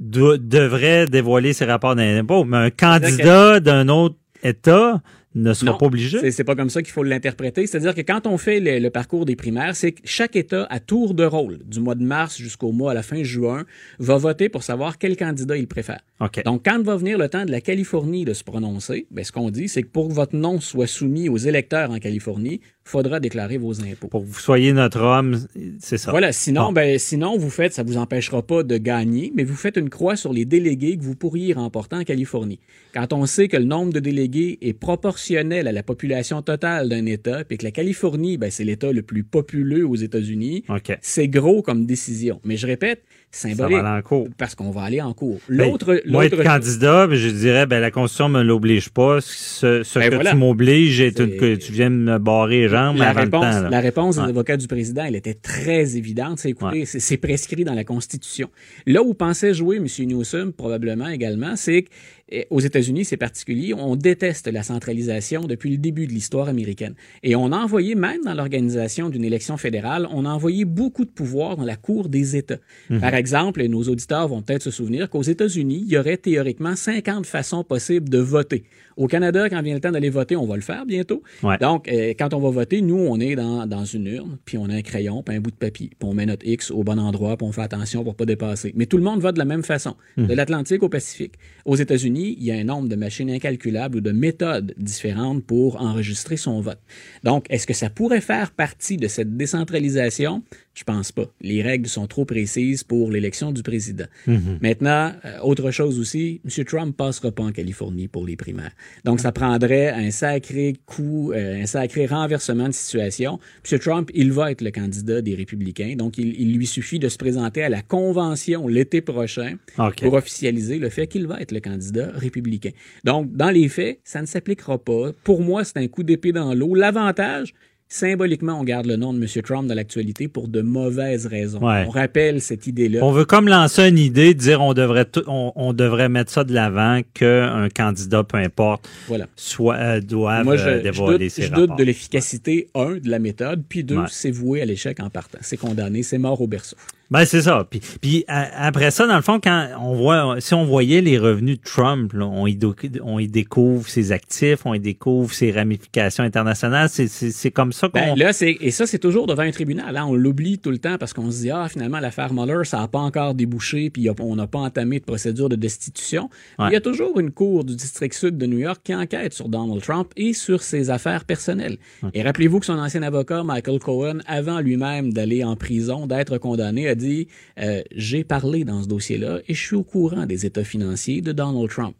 devrait dévoiler ses rapports d'impôts, mais un candidat d'un autre État ne sera Non, pas obligé. C'est, pas comme ça qu'il faut l'interpréter. C'est-à-dire que quand on fait le, le parcours des primaires, c'est que chaque État, à tour de rôle, du mois de mars jusqu'au mois à la fin juin, va voter pour savoir quel candidat il préfère. Donc, quand va venir le temps de la Californie de se prononcer, ben, ce qu'on dit, c'est que pour que votre nom soit soumis aux électeurs en Californie, faudra déclarer vos impôts. Pour que vous soyez notre homme, c'est ça. Voilà, sinon, ben, sinon, vous faites, ça vous empêchera pas de gagner, mais vous faites une croix sur les délégués que vous pourriez remporter en Californie. Quand on sait que le nombre de délégués est proportionnel à la population totale d'un État, puis que la Californie, ben, c'est l'État le plus populeux aux États-Unis, c'est gros comme décision. Mais je répète, symbolique. Ça va aller en cours. Parce qu'on va aller en cours. Ben, L'autre, moi, être candidat, ben, je dirais, ben, la Constitution me l'oblige pas. Ce, ce Ben que voilà. tu m'obliges, est une- que tu viens me barrer les jambes La avant réponse, le temps. là. la réponse des Ouais. avocats du président, elle était très évidente. C'est écoutez, c'est- c'est prescrit dans la Constitution. Là où pensait jouer M. Newsom, probablement également, c'est qu'aux États-Unis, c'est particulier, on déteste la centralisation depuis le début de l'histoire américaine. Et on a envoyé, même dans l'organisation d'une élection fédérale, on a envoyé beaucoup de pouvoir dans la Cour des États. Mhm. Par exemple, et nos auditeurs vont peut-être se souvenir qu'aux États-Unis, il y aurait théoriquement 50 façons possibles de voter. Au Canada, quand vient le temps d'aller voter, on va le faire bientôt. Ouais. Donc, euh, quand on va voter, nous, on est dans, dans une urne, puis on a un crayon, puis un bout de papier, puis on met notre X au bon endroit, puis on fait attention pour pas dépasser. Mais tout le monde vote de la même façon, Mhm. de l'Atlantique au Pacifique. Aux États-Unis, il y a un nombre de machines incalculables ou de méthodes différentes pour enregistrer son vote. Donc, est-ce que ça pourrait faire partie de cette décentralisation? Je pense pas. Les règles sont trop précises pour l'élection du président. Mhm. Maintenant, euh, autre chose aussi, M. Trump passera pas en Californie pour les primaires. Donc, ça prendrait un sacré coup, euh, un sacré renversement de situation. M. Trump, il va être le candidat des républicains. Donc, il, il lui suffit de se présenter à la convention l'été prochain pour officialiser le fait qu'il va être le candidat républicain. Donc, dans les faits, ça ne s'appliquera pas. Pour moi, c'est un coup d'épée dans l'eau. L'avantage, symboliquement, on garde le nom de M. Trump dans l'actualité pour de mauvaises raisons. Ouais. On rappelle cette idée-là. On veut comme lancer une idée, de dire on devrait tout- on, on devrait mettre ça de l'avant qu'un candidat, peu importe, Voilà. soit euh, doive Moi, je, euh, je dévoiler doute, ses je doute de l'efficacité, un, de la méthode, puis deux, Ouais. c'est voué à l'échec en partant. C'est condamné, c'est mort au berceau. Ben c'est ça. Puis, puis a- après ça, dans le fond, quand on voit, si on voyait les revenus de Trump, là, on, y do- on y découvre ses actifs, on y découvre ses ramifications internationales. C'est, comme ça qu'on. Ben, là, c'est, et ça, c'est toujours devant un tribunal. hein. On l'oublie tout le temps parce qu'on se dit, ah, finalement, l'affaire Mueller, ça n'a pas encore débouché, puis on n'a pas entamé de procédure de destitution. Ouais. Il y a toujours une cour du district sud de New York qui enquête sur Donald Trump et sur ses affaires personnelles. Et rappelez-vous que son ancien avocat, Michael Cohen, avant lui-même d'aller en prison, d'être condamné, a dit, euh, j'ai parlé dans ce dossier-là et je suis au courant des états financiers de Donald Trump.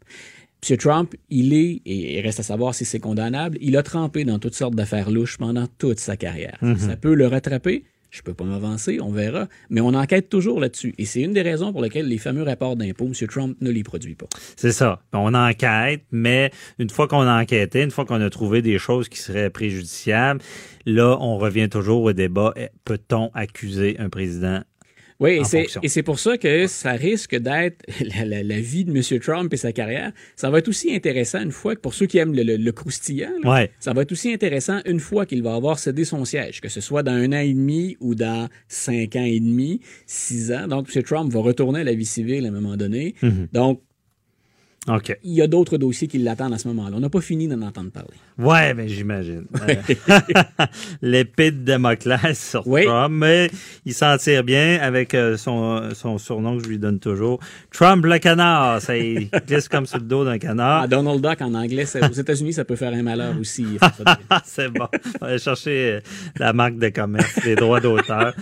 M. Trump, il est, et il reste à savoir si c'est condamnable, il a trempé dans toutes sortes d'affaires louches pendant toute sa carrière. Mhm. Ça peut le rattraper. Je peux pas m'avancer, on verra. Mais on enquête toujours là-dessus. Et c'est une des raisons pour lesquelles les fameux rapports d'impôts, M. Trump ne les produit pas. C'est ça. On enquête, mais une fois qu'on a enquêté, une fois qu'on a trouvé des choses qui seraient préjudiciables, là, on revient toujours au débat. Eh, Peut-on accuser un président Oui, et c'est- fonction. et c'est pour ça que ça risque d'être la, la- la vie de M. Trump et sa carrière. Ça va être aussi intéressant une fois que pour ceux qui aiment le, le- le croustillant, là, Ouais. ça va être aussi intéressant une fois qu'il va avoir cédé son siège, que ce soit dans un an et demi ou dans cinq ans et demi, six ans. Donc, M. Trump va retourner à la vie civile à un moment donné. Mhm. Donc, OK. il y a d'autres dossiers qui l'attendent à ce moment-là. On n'a pas fini d'en entendre parler. Ouais, mais j'imagine. L'épée de Damoclès sur Oui. Trump, mais il s'en tire bien avec euh, son, son surnom que je lui donne toujours. Trump le canard, ça il glisse comme sur le dos d'un canard. Ah, Donald Duck en anglais, aux États-Unis, ça peut faire un malheur aussi. C'est bon. On va chercher euh, la marque de commerce, les droits d'auteur.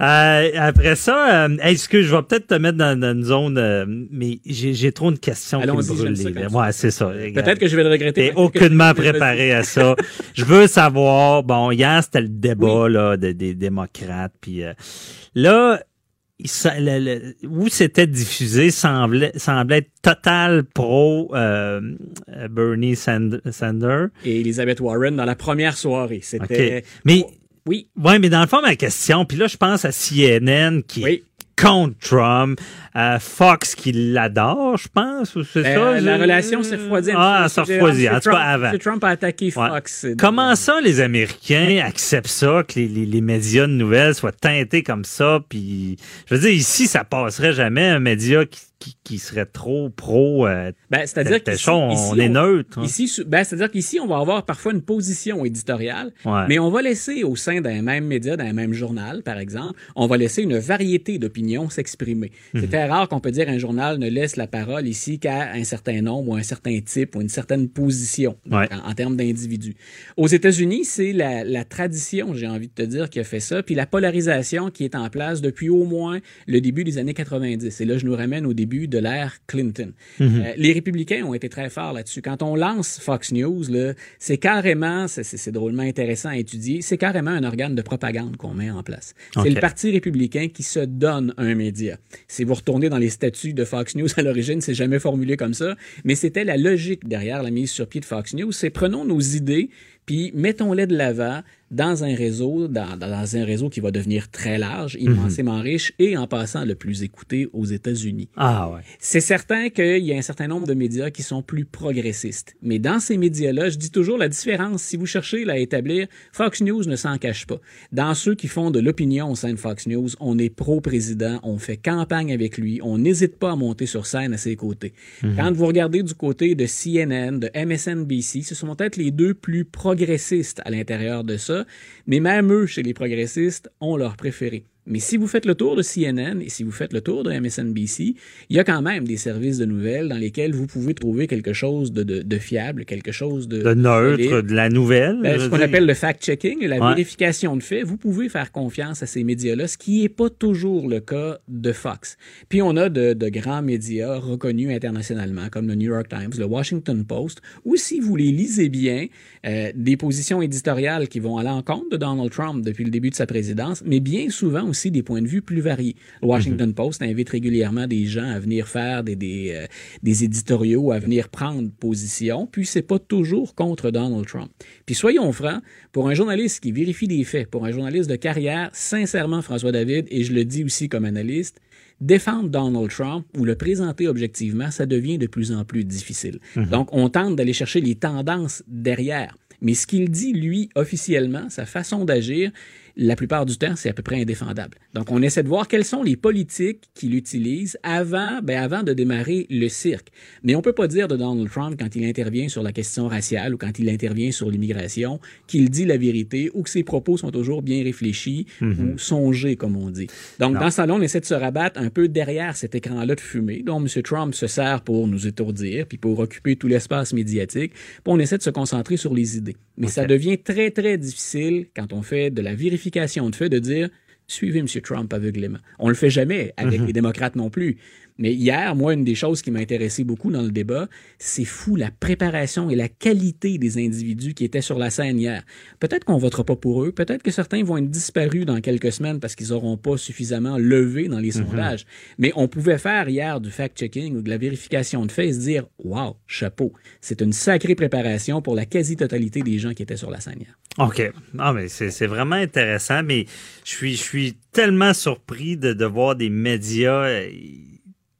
Euh, après ça, euh, excuse, je vais peut-être te mettre dans, dans une zone, euh, mais j'ai trop de questions ça. Ouais, c'est ça. Peut-être que je vais le regretter. T'es aucunement préparé à ça. Je veux savoir, bon, hier, c'était le débat là, de- des démocrates, puis euh, là, le- le- où c'était diffusé semblait, semblait être total pro euh, euh, Bernie Sand- Sanders. Et Elizabeth Warren dans la première soirée. C'était. Mais, Oui. ouais, mais dans le fond, ma question, puis là, je pense à CNN qui est contre Trump, à Fox qui l'adore, je pense, ou c'est Euh, ça? la relation s'est refroidie. un Ah, refroidit, M. en tout cas Trump- avant. M. Trump a attaqué Ouais. Fox. Comment ça, les Américains acceptent ça, que les, les- les médias de nouvelles soient teintés comme ça? Puis, je veux dire, ici, ça passerait jamais un média qui, qui, qui serait trop pro. euh, Ben, c'est-à-dire qu'ici- on, ici, est neutre. hein. Ici, ben, c'est-à-dire qu'ici, on va avoir parfois une position éditoriale, Ouais. mais on va laisser au sein d'un même média, d'un même journal, par exemple, on va laisser une variété d'opinions s'exprimer. Mhm. C'est très rare qu'on peut dire un journal ne laisse la parole ici qu'à un certain nombre ou un certain type ou une certaine position en, en termes d'individus. Aux États-Unis, c'est la, la tradition, j'ai envie de te dire, qui a fait ça, puis la polarisation qui est en place depuis au moins le début des années 90. Et là, je nous ramène au début de l'ère Clinton. Mhm. Euh, les républicains ont été très forts là-dessus. Quand on lance Fox News, c'est carrément, c'est- drôlement intéressant à étudier, c'est carrément un organe de propagande qu'on met en place. C'est le Parti républicain qui se donne un média. Si vous retournez dans les statuts de Fox News à l'origine, c'est jamais formulé comme ça, mais c'était la logique derrière la mise sur pied de Fox News. C'est prenons nos idées puis mettons-les de l'avant dans un réseau, dans, dans un réseau qui va devenir très large, immensément riche et en passant le plus écouté aux États-Unis. Ah ouais. C'est certain qu'il y a un certain nombre de médias qui sont plus progressistes. Mais dans ces médias-là, je dis toujours la différence. Si vous cherchez à établir, Fox News ne s'en cache pas. Dans ceux qui font de l'opinion au sein de Fox News, on est pro-président, on fait campagne avec lui, on n'hésite pas à monter sur scène à ses côtés. Mhm. Quand vous regardez du côté de CNN, de MSNBC, ce sont peut-être les deux plus progressistes à l'intérieur de ça, mais même eux, chez les progressistes, ont leur préféré. Mais si vous faites le tour de CNN et si vous faites le tour de MSNBC, il y a quand même des services de nouvelles dans lesquels vous pouvez trouver quelque chose de, de- de fiable, quelque chose de... De neutre, solide. de la nouvelle. Ben, ce qu'on appelle le fact-checking, la Ouais. vérification de faits, vous pouvez faire confiance à ces médias-là, ce qui n'est pas toujours le cas de Fox. Puis on a de, de grands médias reconnus internationalement, comme le New York Times, le Washington Post, ou si vous les lisez bien, euh, des positions éditoriales qui vont à l'encontre de Donald Trump depuis le début de sa présidence, mais bien souvent aussi des points de vue plus variés. Le Washington Post invite régulièrement des gens à venir faire des, des, euh, des éditoriaux, à venir prendre position, puis c'est pas toujours contre Donald Trump. Puis soyons francs, pour un journaliste qui vérifie des faits, pour un journaliste de carrière, sincèrement, François David, et je le dis aussi comme analyste, défendre Donald Trump ou le présenter objectivement, ça devient de plus en plus difficile. Mhm. Donc, on tente d'aller chercher les tendances derrière. Mais ce qu'il dit, lui, officiellement, sa façon d'agir, la plupart du temps, c'est à peu près indéfendable. Donc, on essaie de voir quelles sont les politiques qu'il utilise avant, ben, avant de démarrer le cirque. Mais on peut pas dire de Donald Trump quand il intervient sur la question raciale ou quand il intervient sur l'immigration qu'il dit la vérité ou que ses propos sont toujours bien réfléchis Mhm. ou songés, comme on dit. Donc, Non. dans ce salon, on essaie de se rabattre un peu derrière cet écran-là de fumée dont M. Trump se sert pour nous étourdir puis pour occuper tout l'espace médiatique. Puis on essaie de se concentrer sur les idées. Mais ça devient très, très difficile quand on fait de la vérification de faits de dire suivez M. Trump aveuglément. On le fait jamais avec Mhm. les démocrates non plus. Mais hier, moi, une des choses qui m'a intéressé beaucoup dans le débat, c'est fou la préparation et la qualité des individus qui étaient sur la scène hier. Peut-être qu'on votera pas pour eux, peut-être que certains vont être disparus dans quelques semaines parce qu'ils n'auront pas suffisamment levé dans les Mhm. sondages. Mais on pouvait faire hier du fact-checking ou de la vérification de faits et se dire Wow, chapeau, c'est une sacrée préparation pour la quasi-totalité des gens qui étaient sur la scène hier. OK. Ah, mais c'est vraiment intéressant, mais je suis, je suis suis tellement surpris de, de voir des médias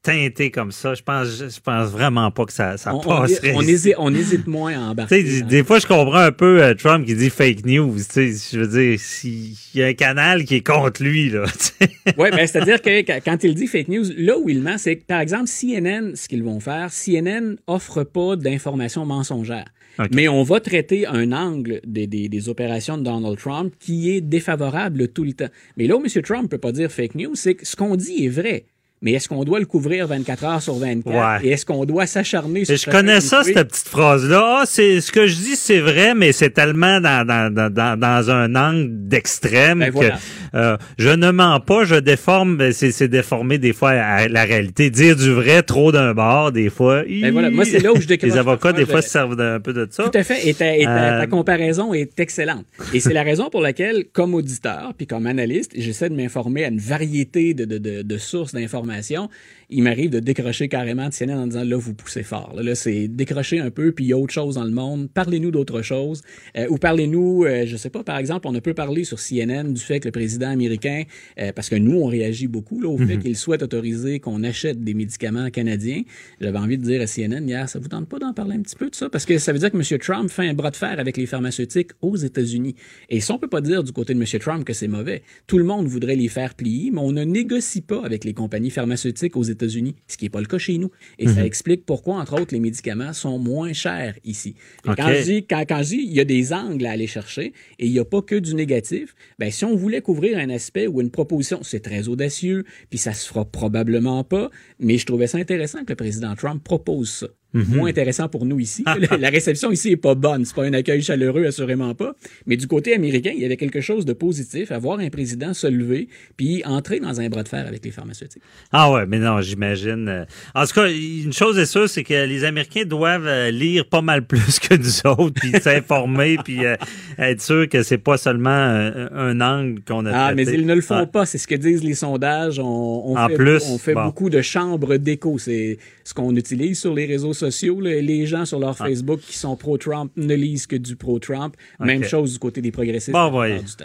teintés comme ça. Je pense, je pense vraiment pas que ça, ça On, passerait. on hésite, on hésite moins à Tu embarquer. sais, dans- des fois, je comprends un peu euh, Trump qui dit fake news. Tu sais, je veux dire, s'il y a un canal qui est contre lui, là. Oui, ben, c'est-à-dire que quand- il dit fake news, là où il ment, c'est que, par exemple, CNN, ce qu'ils vont faire, CNN offre pas d'informations mensongères. Mais on va traiter un angle des, des- des opérations de Donald Trump qui est défavorable tout le temps. Mais là où M. Trump peut pas dire fake news, c'est que ce qu'on dit est vrai. Mais est-ce qu'on doit le couvrir 24 heures sur 24? Ouais. Et est-ce qu'on doit s'acharner sur Je connais ça, cette petite phrase-là. Ah, c'est ce que je dis, c'est vrai, mais c'est tellement dans, dans, dans, dans, un angle d'extrême Ben que voilà. euh, je ne mens pas, je déforme. ben, C'est c'est déformer des fois à la réalité. Dire du vrai trop d'un bord, des fois. Ben voilà, moi, c'est là où je décroche Les avocats, des fois, se servent d'un peu de ça. Tout à fait. Et ta, et ta- Euh, ta comparaison est excellente. Et c'est la raison pour laquelle, comme auditeur, puis comme analyste, j'essaie de m'informer à une variété de, de, de, de sources d'informations information. Il m'arrive de décrocher carrément de CNN en disant là, vous poussez fort. Là, là, c'est décrocher un peu, puis il y a autre chose dans le monde. Parlez-nous d'autre chose. Euh, ou parlez-nous, euh, je sais pas, par exemple, on a peu parlé sur CNN du fait que le président américain, euh, parce que nous, on réagit beaucoup là, au fait qu'il souhaite autoriser qu'on achète des médicaments canadiens. J'avais envie de dire à CNN hier, ça vous tente pas d'en parler un petit peu de ça? Parce que ça veut dire que M. Trump fait un bras de fer avec les pharmaceutiques aux États-Unis. Et ça, on peut pas dire du côté de M. Trump que c'est mauvais. Tout le monde voudrait les faire plier, mais on ne négocie pas avec les compagnies pharmaceutiques aux États-Unis, ce qui n'est pas le cas chez nous. Et ça explique pourquoi, entre autres, les médicaments sont moins chers ici. Quand je dis, quand, quand je dis, il y a des angles à aller chercher et il n'y a pas que du négatif, ben, si on voulait couvrir un aspect ou une proposition, c'est très audacieux, puis ça se fera probablement pas, mais je trouvais ça intéressant que le président Trump propose ça. Moins intéressant pour nous ici. La- la réception ici est pas bonne. C'est pas un accueil chaleureux, assurément pas. Mais du côté américain, il y avait quelque chose de positif à voir un président se lever puis entrer dans un bras de fer avec les pharmaceutiques. Ah ouais, mais non, j'imagine. euh, En tout cas, une chose est sûre, c'est que les Américains doivent euh, lire pas mal plus que nous autres, puis s'informer, puis euh, être sûr que c'est pas seulement un angle qu'on a Ah, mais ils ne le font Ah. pas. C'est ce que disent les sondages. On, on En fait, plus, on fait bon. beaucoup de chambres d'écho. C'est ce qu'on utilise sur les réseaux sociaux. Là. Les gens sur leur Facebook qui sont pro-Trump ne lisent que du pro-Trump. Même chose du côté des progressistes. Bon,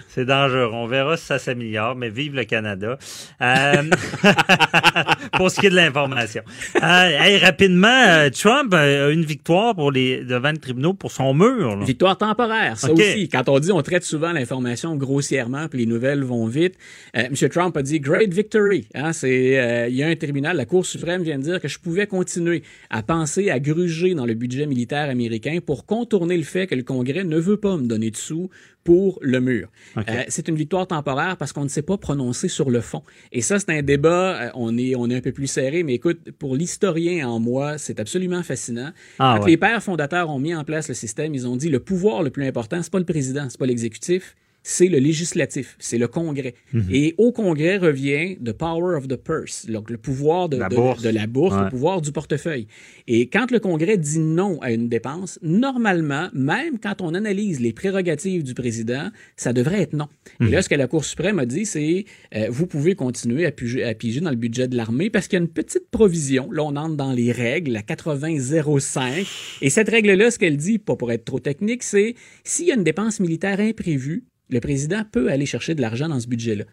c'est dangereux. On verra si ça s'améliore, mais vive le Canada. Euh, pour ce qui est de l'information. Euh, hey, rapidement, euh, Trump a une victoire pour les devant le tribunal pour son mur. là. Victoire temporaire, ça aussi. Quand on dit, on traite souvent l'information grossièrement, puis les nouvelles vont vite. Euh, M. Trump a dit great victory. Hein, euh, il y a un tribunal, la Cour suprême vient de dire que je pouvais continuer à penser à gruger dans le budget militaire américain pour contourner le fait que le Congrès ne veut pas me donner de sous pour le mur. Euh, c'est une victoire temporaire parce qu'on ne s'est pas prononcé sur le fond. Et ça, c'est un débat, euh, on est, on est un peu plus serré, mais écoute, pour l'historien en moi, c'est absolument fascinant. Ah, Quand ouais. les pères fondateurs ont mis en place le système, ils ont dit le pouvoir le plus important, c'est pas le président, c'est pas l'exécutif, c'est le législatif, c'est le Congrès. Mhm. Et au Congrès revient the power of the purse, donc le pouvoir de La de- bourse. de la bourse, Ouais. le pouvoir du portefeuille. Et quand le Congrès dit non à une dépense, normalement, même quand on analyse les prérogatives du président, ça devrait être non. Mhm. Et là, ce que la Cour suprême a dit, c'est euh, vous pouvez continuer à piger, à piger dans le budget de l'armée parce qu'il y a une petite provision. Là, on entre dans les règles, la 8005. Et cette règle-là, ce qu'elle dit, pas pour être trop technique, c'est s'il y a une dépense militaire imprévue, le président peut aller chercher de l'argent dans ce budget-là.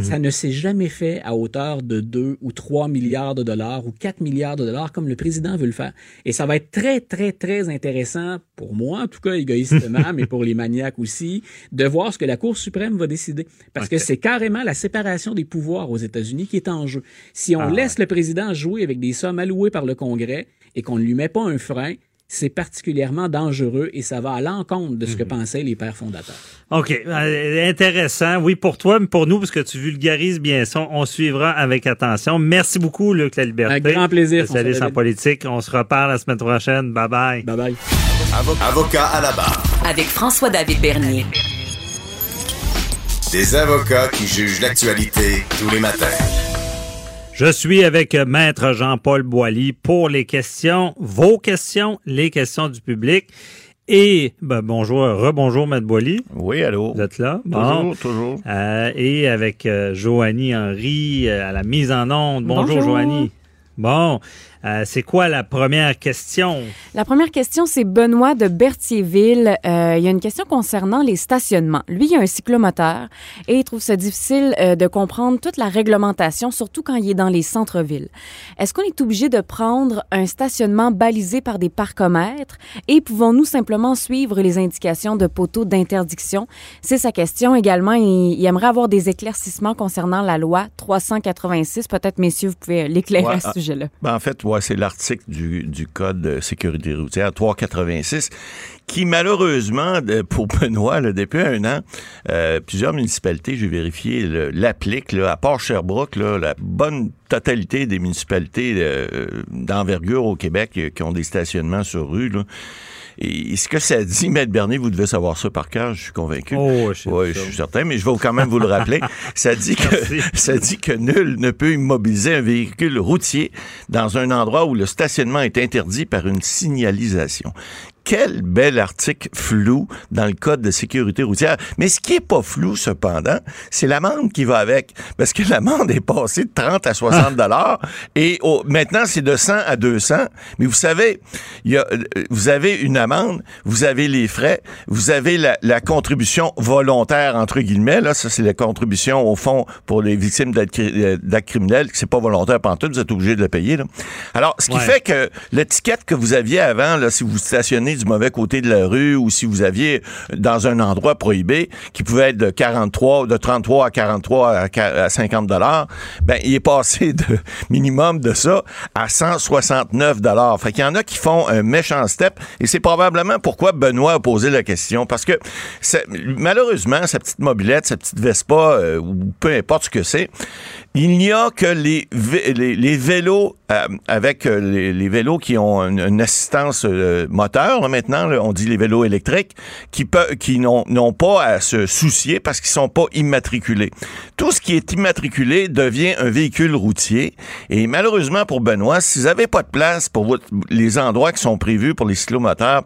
Ça ne s'est jamais fait à hauteur de 2 ou 3 milliards de dollars ou 4 milliards de dollars comme le président veut le faire. Et ça va être très, très, très intéressant, pour moi en tout cas égoïstement, mais pour les maniaques aussi, de voir ce que la Cour suprême va décider. Parce que c'est carrément la séparation des pouvoirs aux États-Unis qui est en jeu. Si on Ah, laisse le président jouer avec des sommes allouées par le Congrès et qu'on ne lui met pas un frein, c'est particulièrement dangereux et ça va à l'encontre de ce que pensaient les pères fondateurs. OK. Euh, intéressant. Oui, pour toi, mais pour nous, parce que tu vulgarises bien ça, on suivra avec attention. Merci beaucoup, Luc La Liberté. Un grand plaisir, Salut sans politique. On se reparle la semaine prochaine. Bye bye. Bye bye. Avocat à la barre. Avec François-David Bernier. Des avocats qui jugent l'actualité tous les matins. Je suis avec Maître Jean-Paul Boilly pour les questions, vos questions, les questions du public. Et ben, bonjour, rebonjour Maître Boilly. Oui, allô? Vous êtes là? Toujours, toujours. Euh, et avec euh, Joanie Henry euh, à la mise en onde. Bonjour, Bonjour. Joanie. Bon, Euh, c'est quoi la première question? La première question, c'est Benoît de Berthierville. Euh, il y a une question concernant les stationnements. Lui, il a un cyclomoteur et il trouve ça difficile euh, de comprendre toute la réglementation, surtout quand il est dans les centres-villes. Est-ce qu'on est obligé de prendre un stationnement balisé par des parcomètres et pouvons-nous simplement suivre les indications de poteaux d'interdiction? C'est sa question également. Il, il aimerait avoir des éclaircissements concernant la loi 386. Peut-être, messieurs, vous pouvez l'éclairer Ouais, à ce sujet-là. Ben, en fait, ouais, c'est l'article du, Code de sécurité routière 386 qui, malheureusement, pour Benoît, depuis un an, euh, plusieurs municipalités, j'ai vérifié, l'appliquent. À part Sherbrooke, la bonne totalité des municipalités euh, d'envergure au Québec euh, qui ont des stationnements sur rue, et ce que ça dit, Maître Bernier, vous devez savoir ça par cœur, je suis convaincu. Oh, je Ouais, je suis certain, mais je vais quand même vous le rappeler. Ça dit que, ça dit que nul ne peut immobiliser un véhicule routier dans un endroit où le stationnement est interdit par une signalisation. Quel bel article flou dans le code de sécurité routière. Mais ce qui est pas flou, cependant, c'est l'amende qui va avec. Parce que l'amende est passée de 30 à 60 dollars et au- maintenant, c'est de 100 à 200. Mais vous savez, il y a, euh, vous avez une amende, vous avez les frais, vous avez la, la contribution volontaire, entre guillemets. Là, ça, c'est la contribution, au fond, pour les victimes euh, d'actes criminels. C'est pas volontaire pantoute, vous êtes obligé de le payer. Là. Alors, ce qui Ouais. fait que l'étiquette que vous aviez avant, là, si vous stationnez du mauvais côté de la rue ou si vous aviez dans un endroit prohibé qui pouvait être de 43, de 33 à 43 à qua- à 50 dollars, ben il est passé de minimum de ça à 169 dollars. Fait qu'il y en a qui font un méchant step et c'est probablement pourquoi Benoît a posé la question parce que malheureusement sa petite mobilette, sa petite Vespa euh, ou peu importe ce que c'est, il n'y a que les, les, vélos euh, avec euh, les, vélos qui ont une, assistance euh, moteur là, maintenant, on dit les vélos électriques, qui, qui n'ont pas à se soucier parce qu'ils sont pas immatriculés. Tout ce qui est immatriculé devient un véhicule routier. Et malheureusement pour Benoît, si vous n'avez pas de place pour les endroits qui sont prévus pour les cyclomoteurs,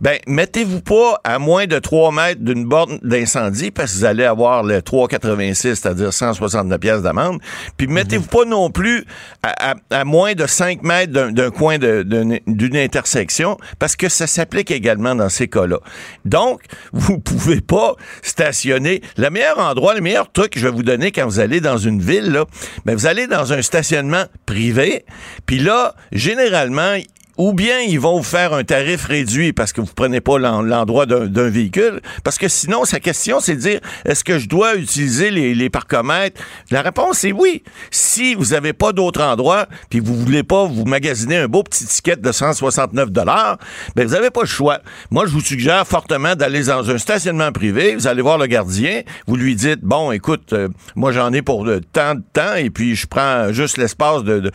ben mettez-vous pas à moins de 3 mètres d'une borne d'incendie parce que vous allez avoir le 3,86, c'est-à-dire 169 pièces d'amende. Puis mettez-vous pas non plus à, moins de 5 mètres d'un coin d'une intersection parce que ça s'applique également dans ces cas-là. Donc, vous pouvez pas stationner. Le meilleur endroit, le meilleur truc que je vais vous donner quand vous allez dans une ville, là, ben vous allez dans un stationnement privé. Puis là, généralement, ou bien ils vont vous faire un tarif réduit parce que vous prenez pas l'en- l'endroit d'un véhicule. Parce que sinon, sa question, c'est de dire, est-ce que je dois utiliser les, les parcomètres? La réponse est oui. Si vous n'avez pas d'autre endroit, puis vous voulez pas vous magasiner un beau petit ticket de 169 dollars, ben vous n'avez pas le choix. Moi, je vous suggère fortement d'aller dans un stationnement privé. Vous allez voir le gardien. Vous lui dites, bon, écoute, euh, moi, j'en ai pour de tant de temps, et puis je prends juste l'espace de,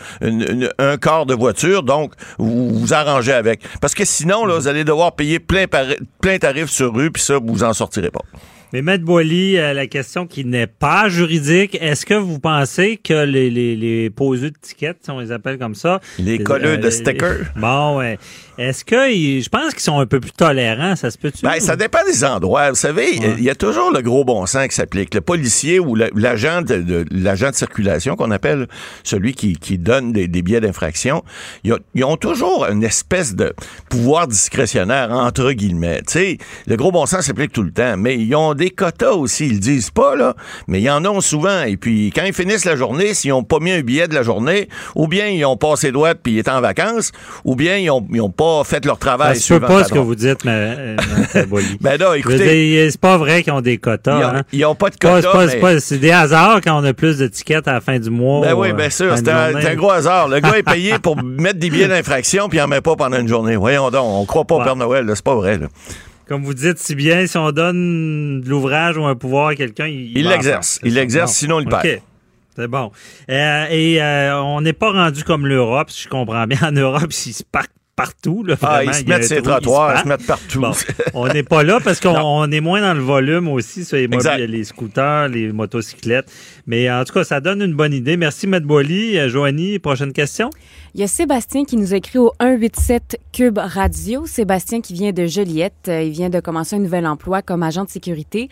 quart de voiture, donc vous vous arrangez avec. Parce que sinon, là, vous allez devoir payer plein, plein tarif sur rue, puis ça, vous en sortirez pas. Mais Maître Boily, euh, la question qui n'est pas juridique, est-ce que vous pensez que les, les, les poseux de tickets, si on les appelle comme ça... Les colleux de stickers. Bon, ouais. Est-ce que... ils- Je pense qu'ils sont un peu plus tolérants, ça se peut-tu? Ben, ça dépend des endroits. Vous savez, il y a toujours le gros bon sens qui s'applique. Le policier ou la- l'agent de, de- l'agent de circulation qu'on appelle celui qui, qui donne des, des billets d'infraction, ils ont, ils ont toujours une espèce de pouvoir discrétionnaire entre guillemets. Tu sais, le gros bon sens s'applique tout le temps, mais ils ont des quotas aussi. Ils le disent pas là, mais ils en ont souvent. Et puis quand ils finissent la journée, s'ils ont pas mis un billet de la journée, ou bien ils ont passé droite puis ils étaient en vacances, ou bien ils ont, ils ont pas fait leur travail. Peut suivant pas ce que vous dites, mais. Ben non, Je écoutez. c'est pas vrai qu'ils ont des quotas. Ils ont- hein. pas de quotas, c'est mais- des hasards quand on a plus de tickets à la fin du mois. Ben oui, euh, bien sûr. C'est un, gros hasard. Le gars est payé pour mettre des billets d'infraction puis il en met pas pendant une journée. Voyons donc, on croit pas au. Père Noël, c'est pas vrai. là. Comme vous dites si bien, si on donne de l'ouvrage ou un pouvoir à quelqu'un, il, l'exerce. Il l'exerce, sinon il Bon, perd. OK. C'est bon. Euh, et euh, on n'est pas rendu comme l'Europe, si je comprends bien. En Europe, ils se parquent partout. Là, Ah, ils se mettent trou, ils trottoirs, ils se mettent partout. Bon, on n'est pas là parce qu'on on est moins dans le volume aussi sur les, les scooters, les motocyclettes. Mais en tout cas, ça donne une bonne idée. Merci, Matt Boily. Euh, Joanie, prochaine question? Il y a Sébastien qui nous écrit au 187 Cube Radio. Sébastien qui vient de Joliette. Euh, Il vient de commencer un nouvel emploi comme agent de sécurité.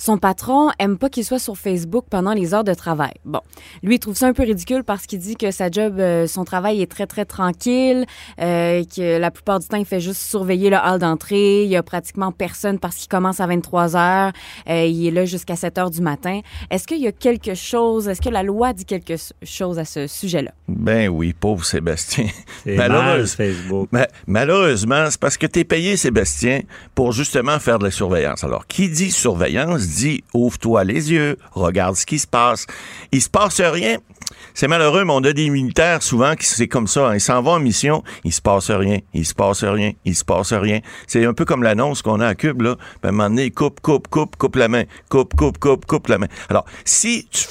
Son patron aime pas qu'il soit sur Facebook pendant les heures de travail. Bon, lui, il trouve ça un peu ridicule parce qu'il dit que sa job, euh, son travail est très, très tranquille, euh, que la plupart du temps, il fait juste surveiller le hall d'entrée. Il y a pratiquement personne parce qu'il commence à 23 heures. Euh, il est là jusqu'à 7 heures du matin. Est-ce qu'il y a quelque chose, est-ce que la loi dit quelque chose à ce sujet-là? Ben oui, pauvre Sébastien. C'est Malheureuse- mal, Facebook. Ma- malheureusement, c'est parce que tu es payé, Sébastien, pour justement faire de la surveillance. Alors, qui dit surveillance dit ouvre-toi les yeux, regarde ce qui se passe. Il se passe rien. C'est malheureux, mais on a des militaires souvent qui c'est comme ça. hein. Ils s'en vont en mission, il se passe rien, il se passe rien, il se passe rien. C'est un peu comme l'annonce qu'on a à Cube, là. Ben, à un moment donné, coupe, coupe, coupe, coupe la main. Coupe, coupe, coupe, coupe la main. Alors, si tu,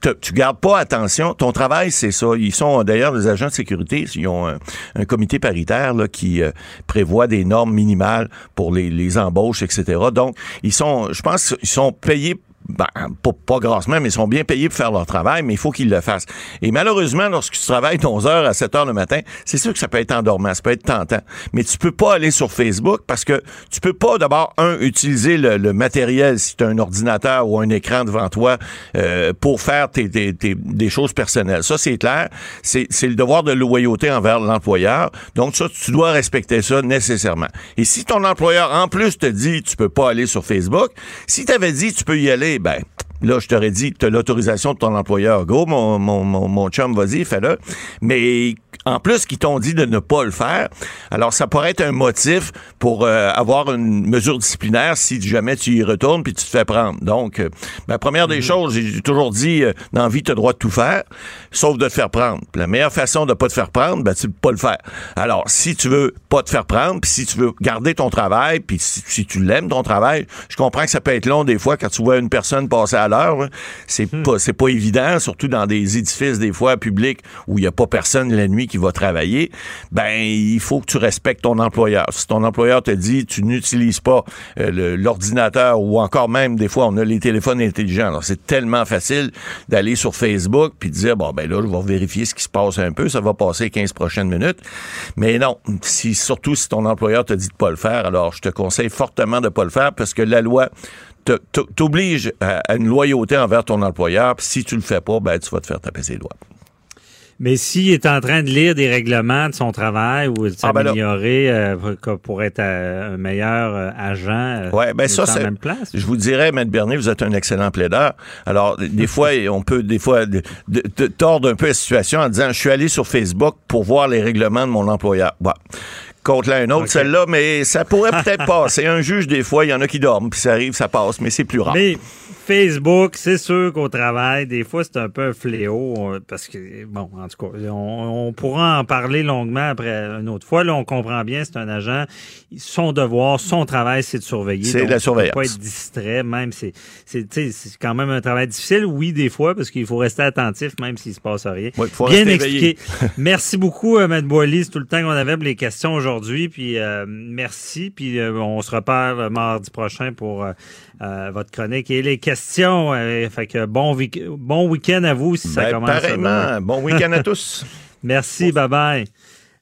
tu, tu gardes pas attention, ton travail, c'est ça. Ils sont, d'ailleurs, les agents de sécurité, ils ont un, un comité paritaire, là, qui euh, prévoit des normes minimales pour les, les embauches, etc. Donc, ils sont, je pense, ils sont payés ben, pas, pas grassement, mais ils sont bien payés pour faire leur travail, mais il faut qu'ils le fassent. Et malheureusement, lorsque tu travailles de 11 heures à 7 heures le matin, c'est sûr que ça peut être endormant, ça peut être tentant. Mais tu peux pas aller sur Facebook parce que tu peux pas d'abord, un, utiliser le, le matériel si tu as un ordinateur ou un écran devant toi euh, pour faire tes, tes- tes- des choses personnelles. Ça, c'est clair. C'est c'est le devoir de loyauté envers l'employeur. Donc, ça, tu dois respecter ça nécessairement. Et si ton employeur, en plus, te dit tu peux pas aller sur Facebook, si t'avais dit tu peux y aller, ben, Là, je t'aurais dit, tu as l'autorisation de ton employeur. Go, mon, mon, mon, mon chum, vas-y, fais-le. Mais en plus, qu'ils t'ont dit de ne pas le faire, alors ça pourrait être un motif pour euh, avoir une mesure disciplinaire si jamais tu y retournes puis tu te fais prendre. Donc, euh, la première des choses, j'ai toujours dit, euh, dans la vie, tu as le droit de tout faire, sauf de te faire prendre. Puis la meilleure façon de pas te faire prendre, ben, c'est de pas le faire. Alors, si tu veux pas te faire prendre, puis si tu veux garder ton travail, puis si, si tu l'aimes, ton travail, je comprends que ça peut être long des fois quand tu vois une personne passer à l'heure. hein. C'est pas, c'est pas évident, surtout dans des édifices, des fois, publics, où il y a pas personne la nuit qui va travailler. Ben, il faut que tu respectes ton employeur. Si ton employeur te dit, tu n'utilises pas euh, l'ordinateur ou encore même, des fois, on a les téléphones intelligents. Alors, c'est tellement facile d'aller sur Facebook puis de dire, bon, ben là, je vais vérifier ce qui se passe un peu. Ça va passer 15 prochaines minutes. Mais non, si, surtout si ton employeur te dit de pas le faire, alors je te conseille fortement de pas le faire parce que la loi t'oblige à, une loyauté envers ton employeur. Puis si tu le fais pas, ben tu vas te faire taper ses doigts. Mais s'il est en train de lire des règlements de son travail ou de Ah, ben s'améliorer euh, pour- être euh, un meilleur euh, agent, Ouais, ben ça, c'est. même place. Je vous dirais, Maître Bernier, vous êtes un excellent plaideur. Alors, des fois, on peut, des fois, de- de- de- tordre un peu la situation en disant, je suis allé sur Facebook pour voir les règlements de mon employeur. Contre l'un autre, celle-là, mais ça pourrait peut-être passer. Un juge, des fois, il y en a qui dorment, puis ça arrive, ça passe, mais c'est plus rare. Mais Facebook, c'est sûr qu'au travail, des fois, c'est un peu un fléau euh, parce que, bon, en tout cas, on, on pourra en parler longuement après une autre fois. Là, on comprend bien, c'est un agent. Son devoir, son travail, c'est de surveiller. C'est la il faut surveillance. pas être distrait, même. C'est, quand même un travail difficile, oui, des fois, parce qu'il faut rester attentif, même s'il se passe rien. Ouais, faut bien expliqué. merci beaucoup, euh, Matt Boily. C'est tout le temps qu'on avait pour les questions aujourd'hui. Puis, euh, merci. Puis, euh, on se reparle euh, mardi prochain pour euh, votre chronique et les questions. Euh, fait que bon, week- bon week-end à vous si ça Ben, commence. pareillement. Bon week-end à tous. Merci, bye bye.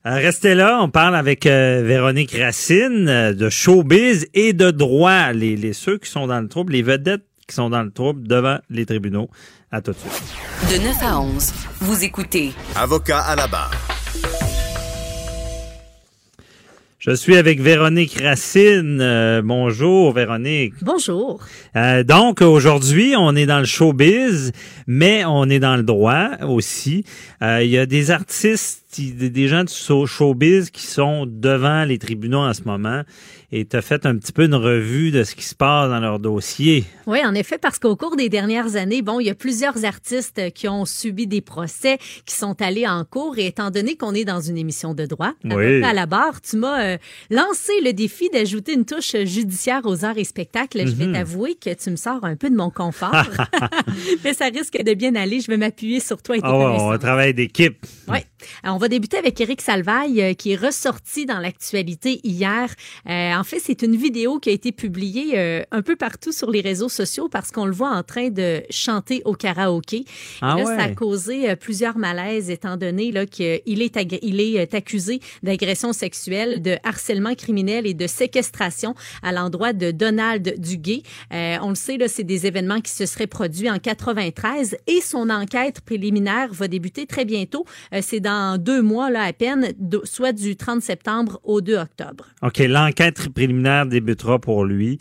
Euh, Restez là, on parle avec euh, Véronique Racine euh, de showbiz et de droit, les, les ceux qui sont dans le trouble, les vedettes qui sont dans le trouble devant les tribunaux. À tout de suite. De 9 à 11, vous écoutez Avocat à la barre. Je suis avec Véronique Racine. Euh, bonjour, Véronique. Bonjour. Euh, donc, aujourd'hui, on est dans le showbiz, mais on est dans le droit aussi. Euh, Il y a des artistes, des gens du show- showbiz qui sont devant les tribunaux en ce moment. Et tu as fait un petit peu une revue de ce qui se passe dans leur dossier. Oui, en effet, parce qu'au cours des dernières années, bon, il y a plusieurs artistes qui ont subi des procès, qui sont allés en cours. Et étant donné qu'on est dans une émission de droit, Oui. avocat à la barre, tu m'as euh, lancé le défi d'ajouter une touche judiciaire aux arts et spectacles. Je vais Mhm. t'avouer que tu me sors un peu de mon confort, mais ça risque de bien aller. Je vais m'appuyer sur toi et tes ouais, on travaille d'équipe. Oui. On va débuter avec Éric Salvaille, euh, qui est ressorti dans l'actualité hier. Euh, en fait, c'est une vidéo qui a été publiée euh, un peu partout sur les réseaux sociaux parce qu'on le voit en train de chanter au karaoké. Ah Et là, ouais. ça a causé plusieurs malaises étant donné là, qu'il est, il est accusé d'agression sexuelle, de harcèlement criminel et de séquestration à l'endroit de Donald Duguay. Euh, on le sait, là, c'est des événements qui se seraient produits en 93 et son enquête préliminaire va débuter très bientôt. C'est dans deux mois là, à peine, soit du 30 septembre au 2 octobre. OK, l'enquête préliminaire débutera pour lui.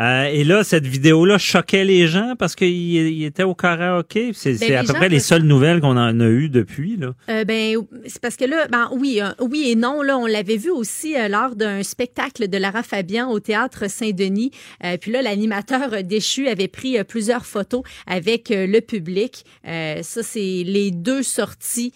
Euh, et là, cette vidéo-là choquait les gens parce qu'il il était au karaoké. C'est Ben, à peu près les seules nouvelles qu'on en a eues depuis. Là. Euh, ben, c'est parce que là, ben oui, euh, oui et non. Là, on l'avait vu aussi lors d'un spectacle de Lara Fabian au théâtre Saint-Denis. Puis là, l'animateur déchu avait pris plusieurs photos avec le public. Ça, c'est les deux sorties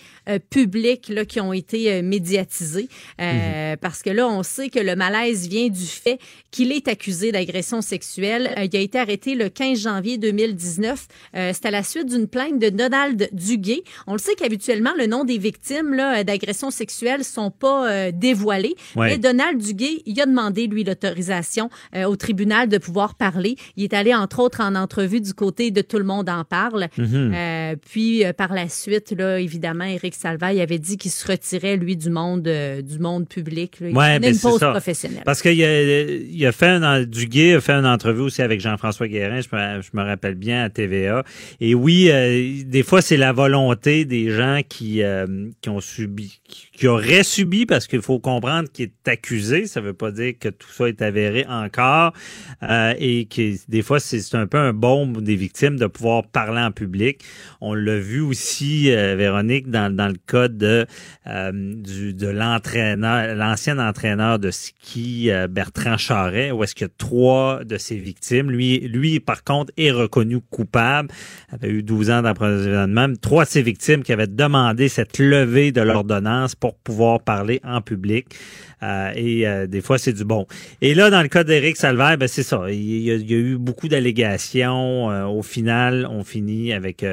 publiques là qui ont été médiatisées. Euh, Parce que là, on sait que le malaise vient du fait qu'il est accusé d'agression Euh, il a été arrêté le 15 janvier 2019. Euh, c'est à la suite d'une plainte de Donald Duguay. On le sait qu'habituellement, le nom des victimes euh, d'agression sexuelle sont pas dévoilés. Ouais. Mais Donald Duguay, il a demandé, lui, l'autorisation au tribunal de pouvoir parler. Il est allé, entre autres, en entrevue du côté de Tout le monde en parle. Mhm. Euh, puis, euh, par la suite, là, évidemment, Éric Salvaille avait dit qu'il se retirait, lui, du monde, euh, du monde public. Là. Il Ouais, ben, une pause ça. professionnelle. Parce qu'il a, il a fait un, Duguay a fait une entrevue aussi avec Jean-François Guérin, je me, je me rappelle bien à TVA. Et oui, euh, des fois c'est la volonté des gens qui euh, qui ont subi, qui auraient subi, parce qu'il faut comprendre qu'il est accusé. Ça veut pas dire que tout ça est avéré encore, euh, et que des fois c'est un peu un baume des victimes de pouvoir parler en public. On l'a vu aussi, euh, Véronique, dans, dans le cas de euh, du, de l'entraîneur, l'ancien entraîneur de ski euh, Bertrand Charret, où est-ce qu'il a trois de ses victimes. Lui, lui, par contre, est reconnu coupable, avait eu 12 ans d'emprisonnement. Trois de ses victimes qui avaient demandé cette levée de l'ordonnance pour pouvoir parler en public. Euh, et euh, des fois, c'est du bon. Et là, dans le cas d'Éric Salvaire, ben, c'est ça. Il y, a, eu beaucoup d'allégations. Euh, au final, on finit avec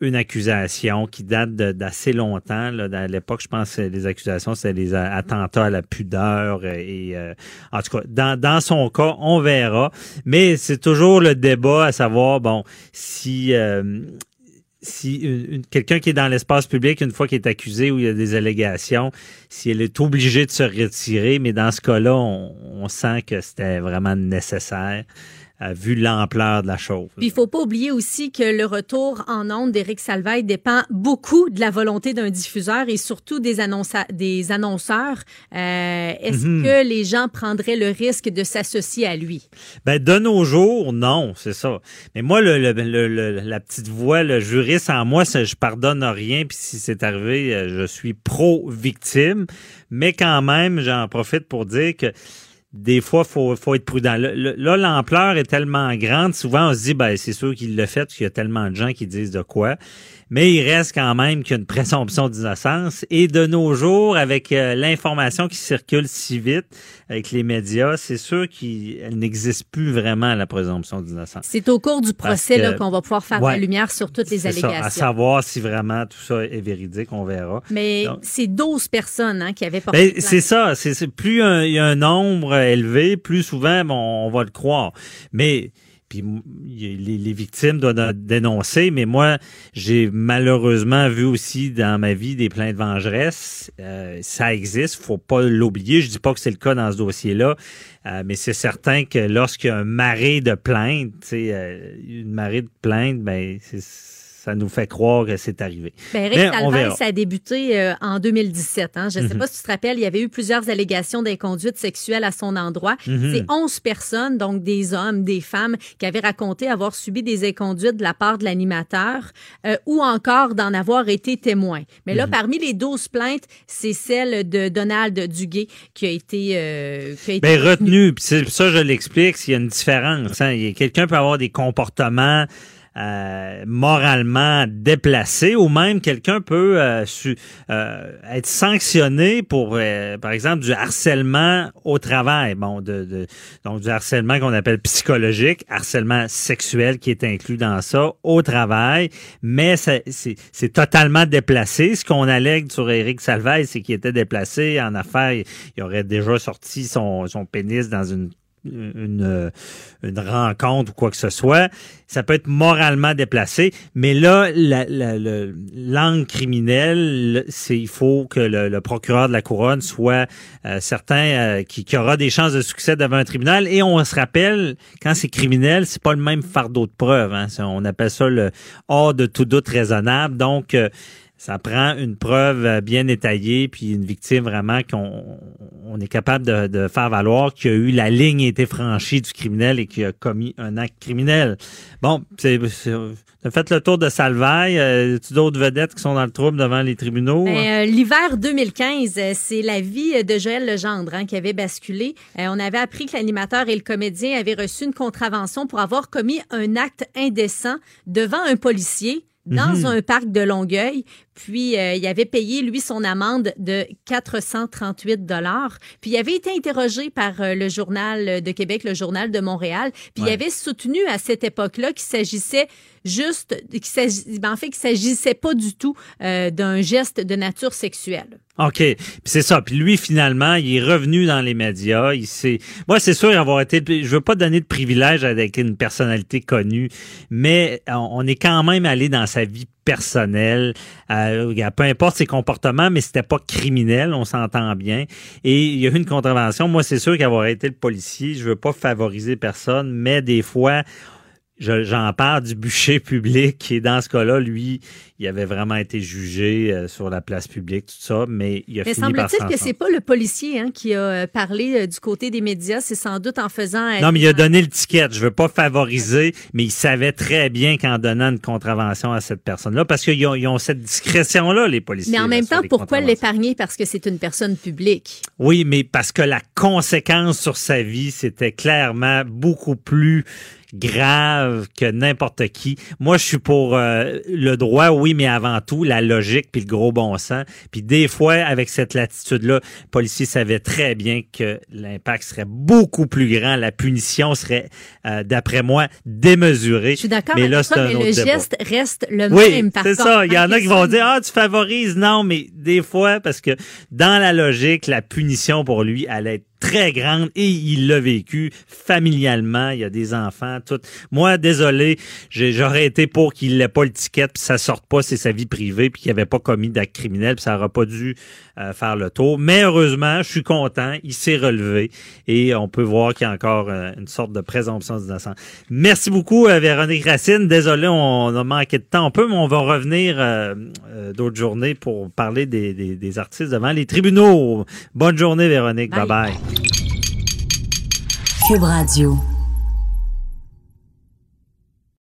une accusation qui date d'assez longtemps. Là. À l'époque, je pense que les accusations, c'était des a- attentats à la pudeur. Et, en tout cas, dans, dans son cas, on verra. Mais c'est toujours le débat à savoir, bon, si... euh, si quelqu'un qui est dans l'espace public, une fois qu'il est accusé ou il y a des allégations, si elle est obligée de se retirer, mais dans ce cas-là, on, on sent que c'était vraiment nécessaire, vu l'ampleur de la chose. Puis il faut pas oublier aussi que le retour en ondes d'Éric Salvaille dépend beaucoup de la volonté d'un diffuseur et surtout des, annonceurs. Euh, Est-ce Mhm. que les gens prendraient le risque de s'associer à lui? Ben, de nos jours, non, c'est ça. Mais moi, le, le- le- le- la petite voix, le juriste en moi, ça, je pardonne rien. Puis si c'est arrivé, euh, je suis pro-victime. Mais quand même, j'en profite pour dire que des fois, faut, faut être prudent. Le- le- Là, l'ampleur est tellement grande. Souvent, on se dit, ben, c'est sûr qu'il l'a fait parce qu'il y a tellement de gens qui disent de quoi. Mais il reste quand même qu'il y a une présomption d'innocence. Et de nos jours, avec euh, l'information qui circule si vite, avec les médias, c'est sûr qu'elle n'existe plus vraiment, la présomption d'innocence. C'est au cours du procès qu'on va pouvoir faire Ouais. la lumière sur toutes les ça, allégations. à savoir si vraiment tout ça est véridique, on verra. Mais c'est 12 personnes hein, qui avaient porté ben, plainte. c'est ça. C'est plus il y a un nombre élevé, plus souvent bon, on va le croire. Mais puis les, victimes doivent dénoncer, mais moi j'ai malheureusement vu aussi dans ma vie des plaintes vengeresses. Euh, ça existe, faut pas l'oublier. Je dis pas que c'est le cas dans ce dossier-là, euh, mais c'est certain que lorsqu'il y a un marée de plaintes, euh, une marée de plaintes, ben c'est- ça nous fait croire que c'est arrivé. Ben, Eric Mais on Salvaille, verra. ça a débuté euh, en 2017. Hein. Je ne sais Mhm. pas si tu te rappelles, il y avait eu plusieurs allégations d'inconduite sexuelle à son endroit. Mhm. C'est 11 personnes, donc des hommes, des femmes, qui avaient raconté avoir subi des inconduites de la part de l'animateur euh, ou encore d'en avoir été témoin. Mais là, Mhm. parmi les 12 plaintes, c'est celle de Donald Duguay qui a été... euh, qui a été Ben, retenu. Puis c'est ça, je l'explique, s'il y a une différence. hein. Quelqu'un peut avoir des comportements euh, moralement déplacé ou même quelqu'un peut euh, su, euh, être sanctionné pour, euh, par exemple, du harcèlement au travail. Bon, de, de- donc du harcèlement qu'on appelle psychologique, harcèlement sexuel qui est inclus dans ça au travail, mais c'est totalement déplacé. Ce qu'on allègue sur Éric Salvaille, c'est qu'il était déplacé en affaires. Il aurait déjà sorti son, son pénis dans une une, une rencontre ou quoi que ce soit, ça peut être moralement déplacé, mais là, la, la- c'est il faut que le, procureur de la couronne soit euh, certain euh, qu'il qu'il aura des chances de succès devant un tribunal. Et on se rappelle, quand c'est criminel, c'est pas le même fardeau de preuve. Hein. On appelle ça le hors de tout doute raisonnable. Donc euh, ça prend une preuve euh, bien étayée, puis une victime vraiment qu'on on est capable de, de faire valoir qu'il y a eu la ligne a été franchie du criminel et qu'il a commis un acte criminel. Bon, c'est fait le tour de Salvaille. Euh, tu d'autres vedettes qui sont dans le trouble devant les tribunaux? Ben, euh, L'hiver 2015, euh, c'est la vie de Joël Legendre hein, qui avait basculé. Euh, on avait appris que l'animateur et le comédien avaient reçu une contravention pour avoir commis un acte indécent devant un policier dans Mhm. un parc de Longueuil. Puis, euh, il avait payé, lui, son amende de 438 dollars. Puis, il avait été interrogé par euh, le Journal de Québec, le Journal de Montréal. Puis, il avait soutenu à cette époque-là qu'il s'agissait juste, qu'il ben, en fait, qu'il s'agissait pas du tout euh, d'un geste de nature sexuelle. OK. Puis c'est ça. Puis lui, finalement, il est revenu dans les médias. Il s'est... Moi, c'est sûr avoir été... Je veux pas donner de privilège avec une personnalité connue, mais on est quand même allé dans sa vie personnelle. Euh, peu importe ses comportements, mais c'était pas criminel, on s'entend bien. Et il y a eu une contravention. Moi, c'est sûr qu'avoir été le policier, je veux pas favoriser personne, mais des fois... je- J'en parle du bûcher public et dans ce cas-là, lui, il avait vraiment été jugé euh, sur la place publique, tout ça, mais il a Mais fini par semble-t-il s'en que c'est pas le policier hein, qui a euh, parlé euh, du côté des médias, c'est sans doute en faisant. Non, mais il a donné le ticket. Je veux pas favoriser, mais il savait très bien qu'en donnant une contravention à cette personne-là, parce qu'ils ont, ils ont cette discrétion-là, les policiers. Mais en même temps, pourquoi l'épargner? Parce que c'est une personne publique? Oui, mais parce que la conséquence sur sa vie, c'était clairement beaucoup plus grave que n'importe qui. Moi, je suis pour euh, le droit, oui, mais avant tout, la logique puis le gros bon sens. Puis des fois, avec cette latitude-là, le policier savait très bien que l'impact serait beaucoup plus grand, la punition serait, euh, d'après moi, démesurée. Je suis d'accord mais avec là, toi, c'est un mais autre le débat. geste reste le Oui, même. c'est ça. Il y en a qui vont dire, ah, tu favorises. Non, mais des fois, parce que dans la logique, la punition pour lui allait être très grande et il l'a vécu familialement. Il y a des enfants, tout. Moi, désolé, j'aurais été pour qu'il n'ait pas le ticket puis ça sorte pas, c'est sa vie privée puis qu'il n'avait pas commis d'acte criminel puis ça n'aurait pas dû euh, faire le tour. Mais heureusement, je suis content, il s'est relevé et on peut voir qu'il y a encore euh, une sorte de présomption d'innocence. Merci beaucoup, euh, Véronique Racine. Désolé, on a manqué de temps un peu, mais on va revenir euh, euh, d'autres journées pour parler des, des- des artistes devant les tribunaux. Bonne journée, Véronique. bye. bye. Cube Radio.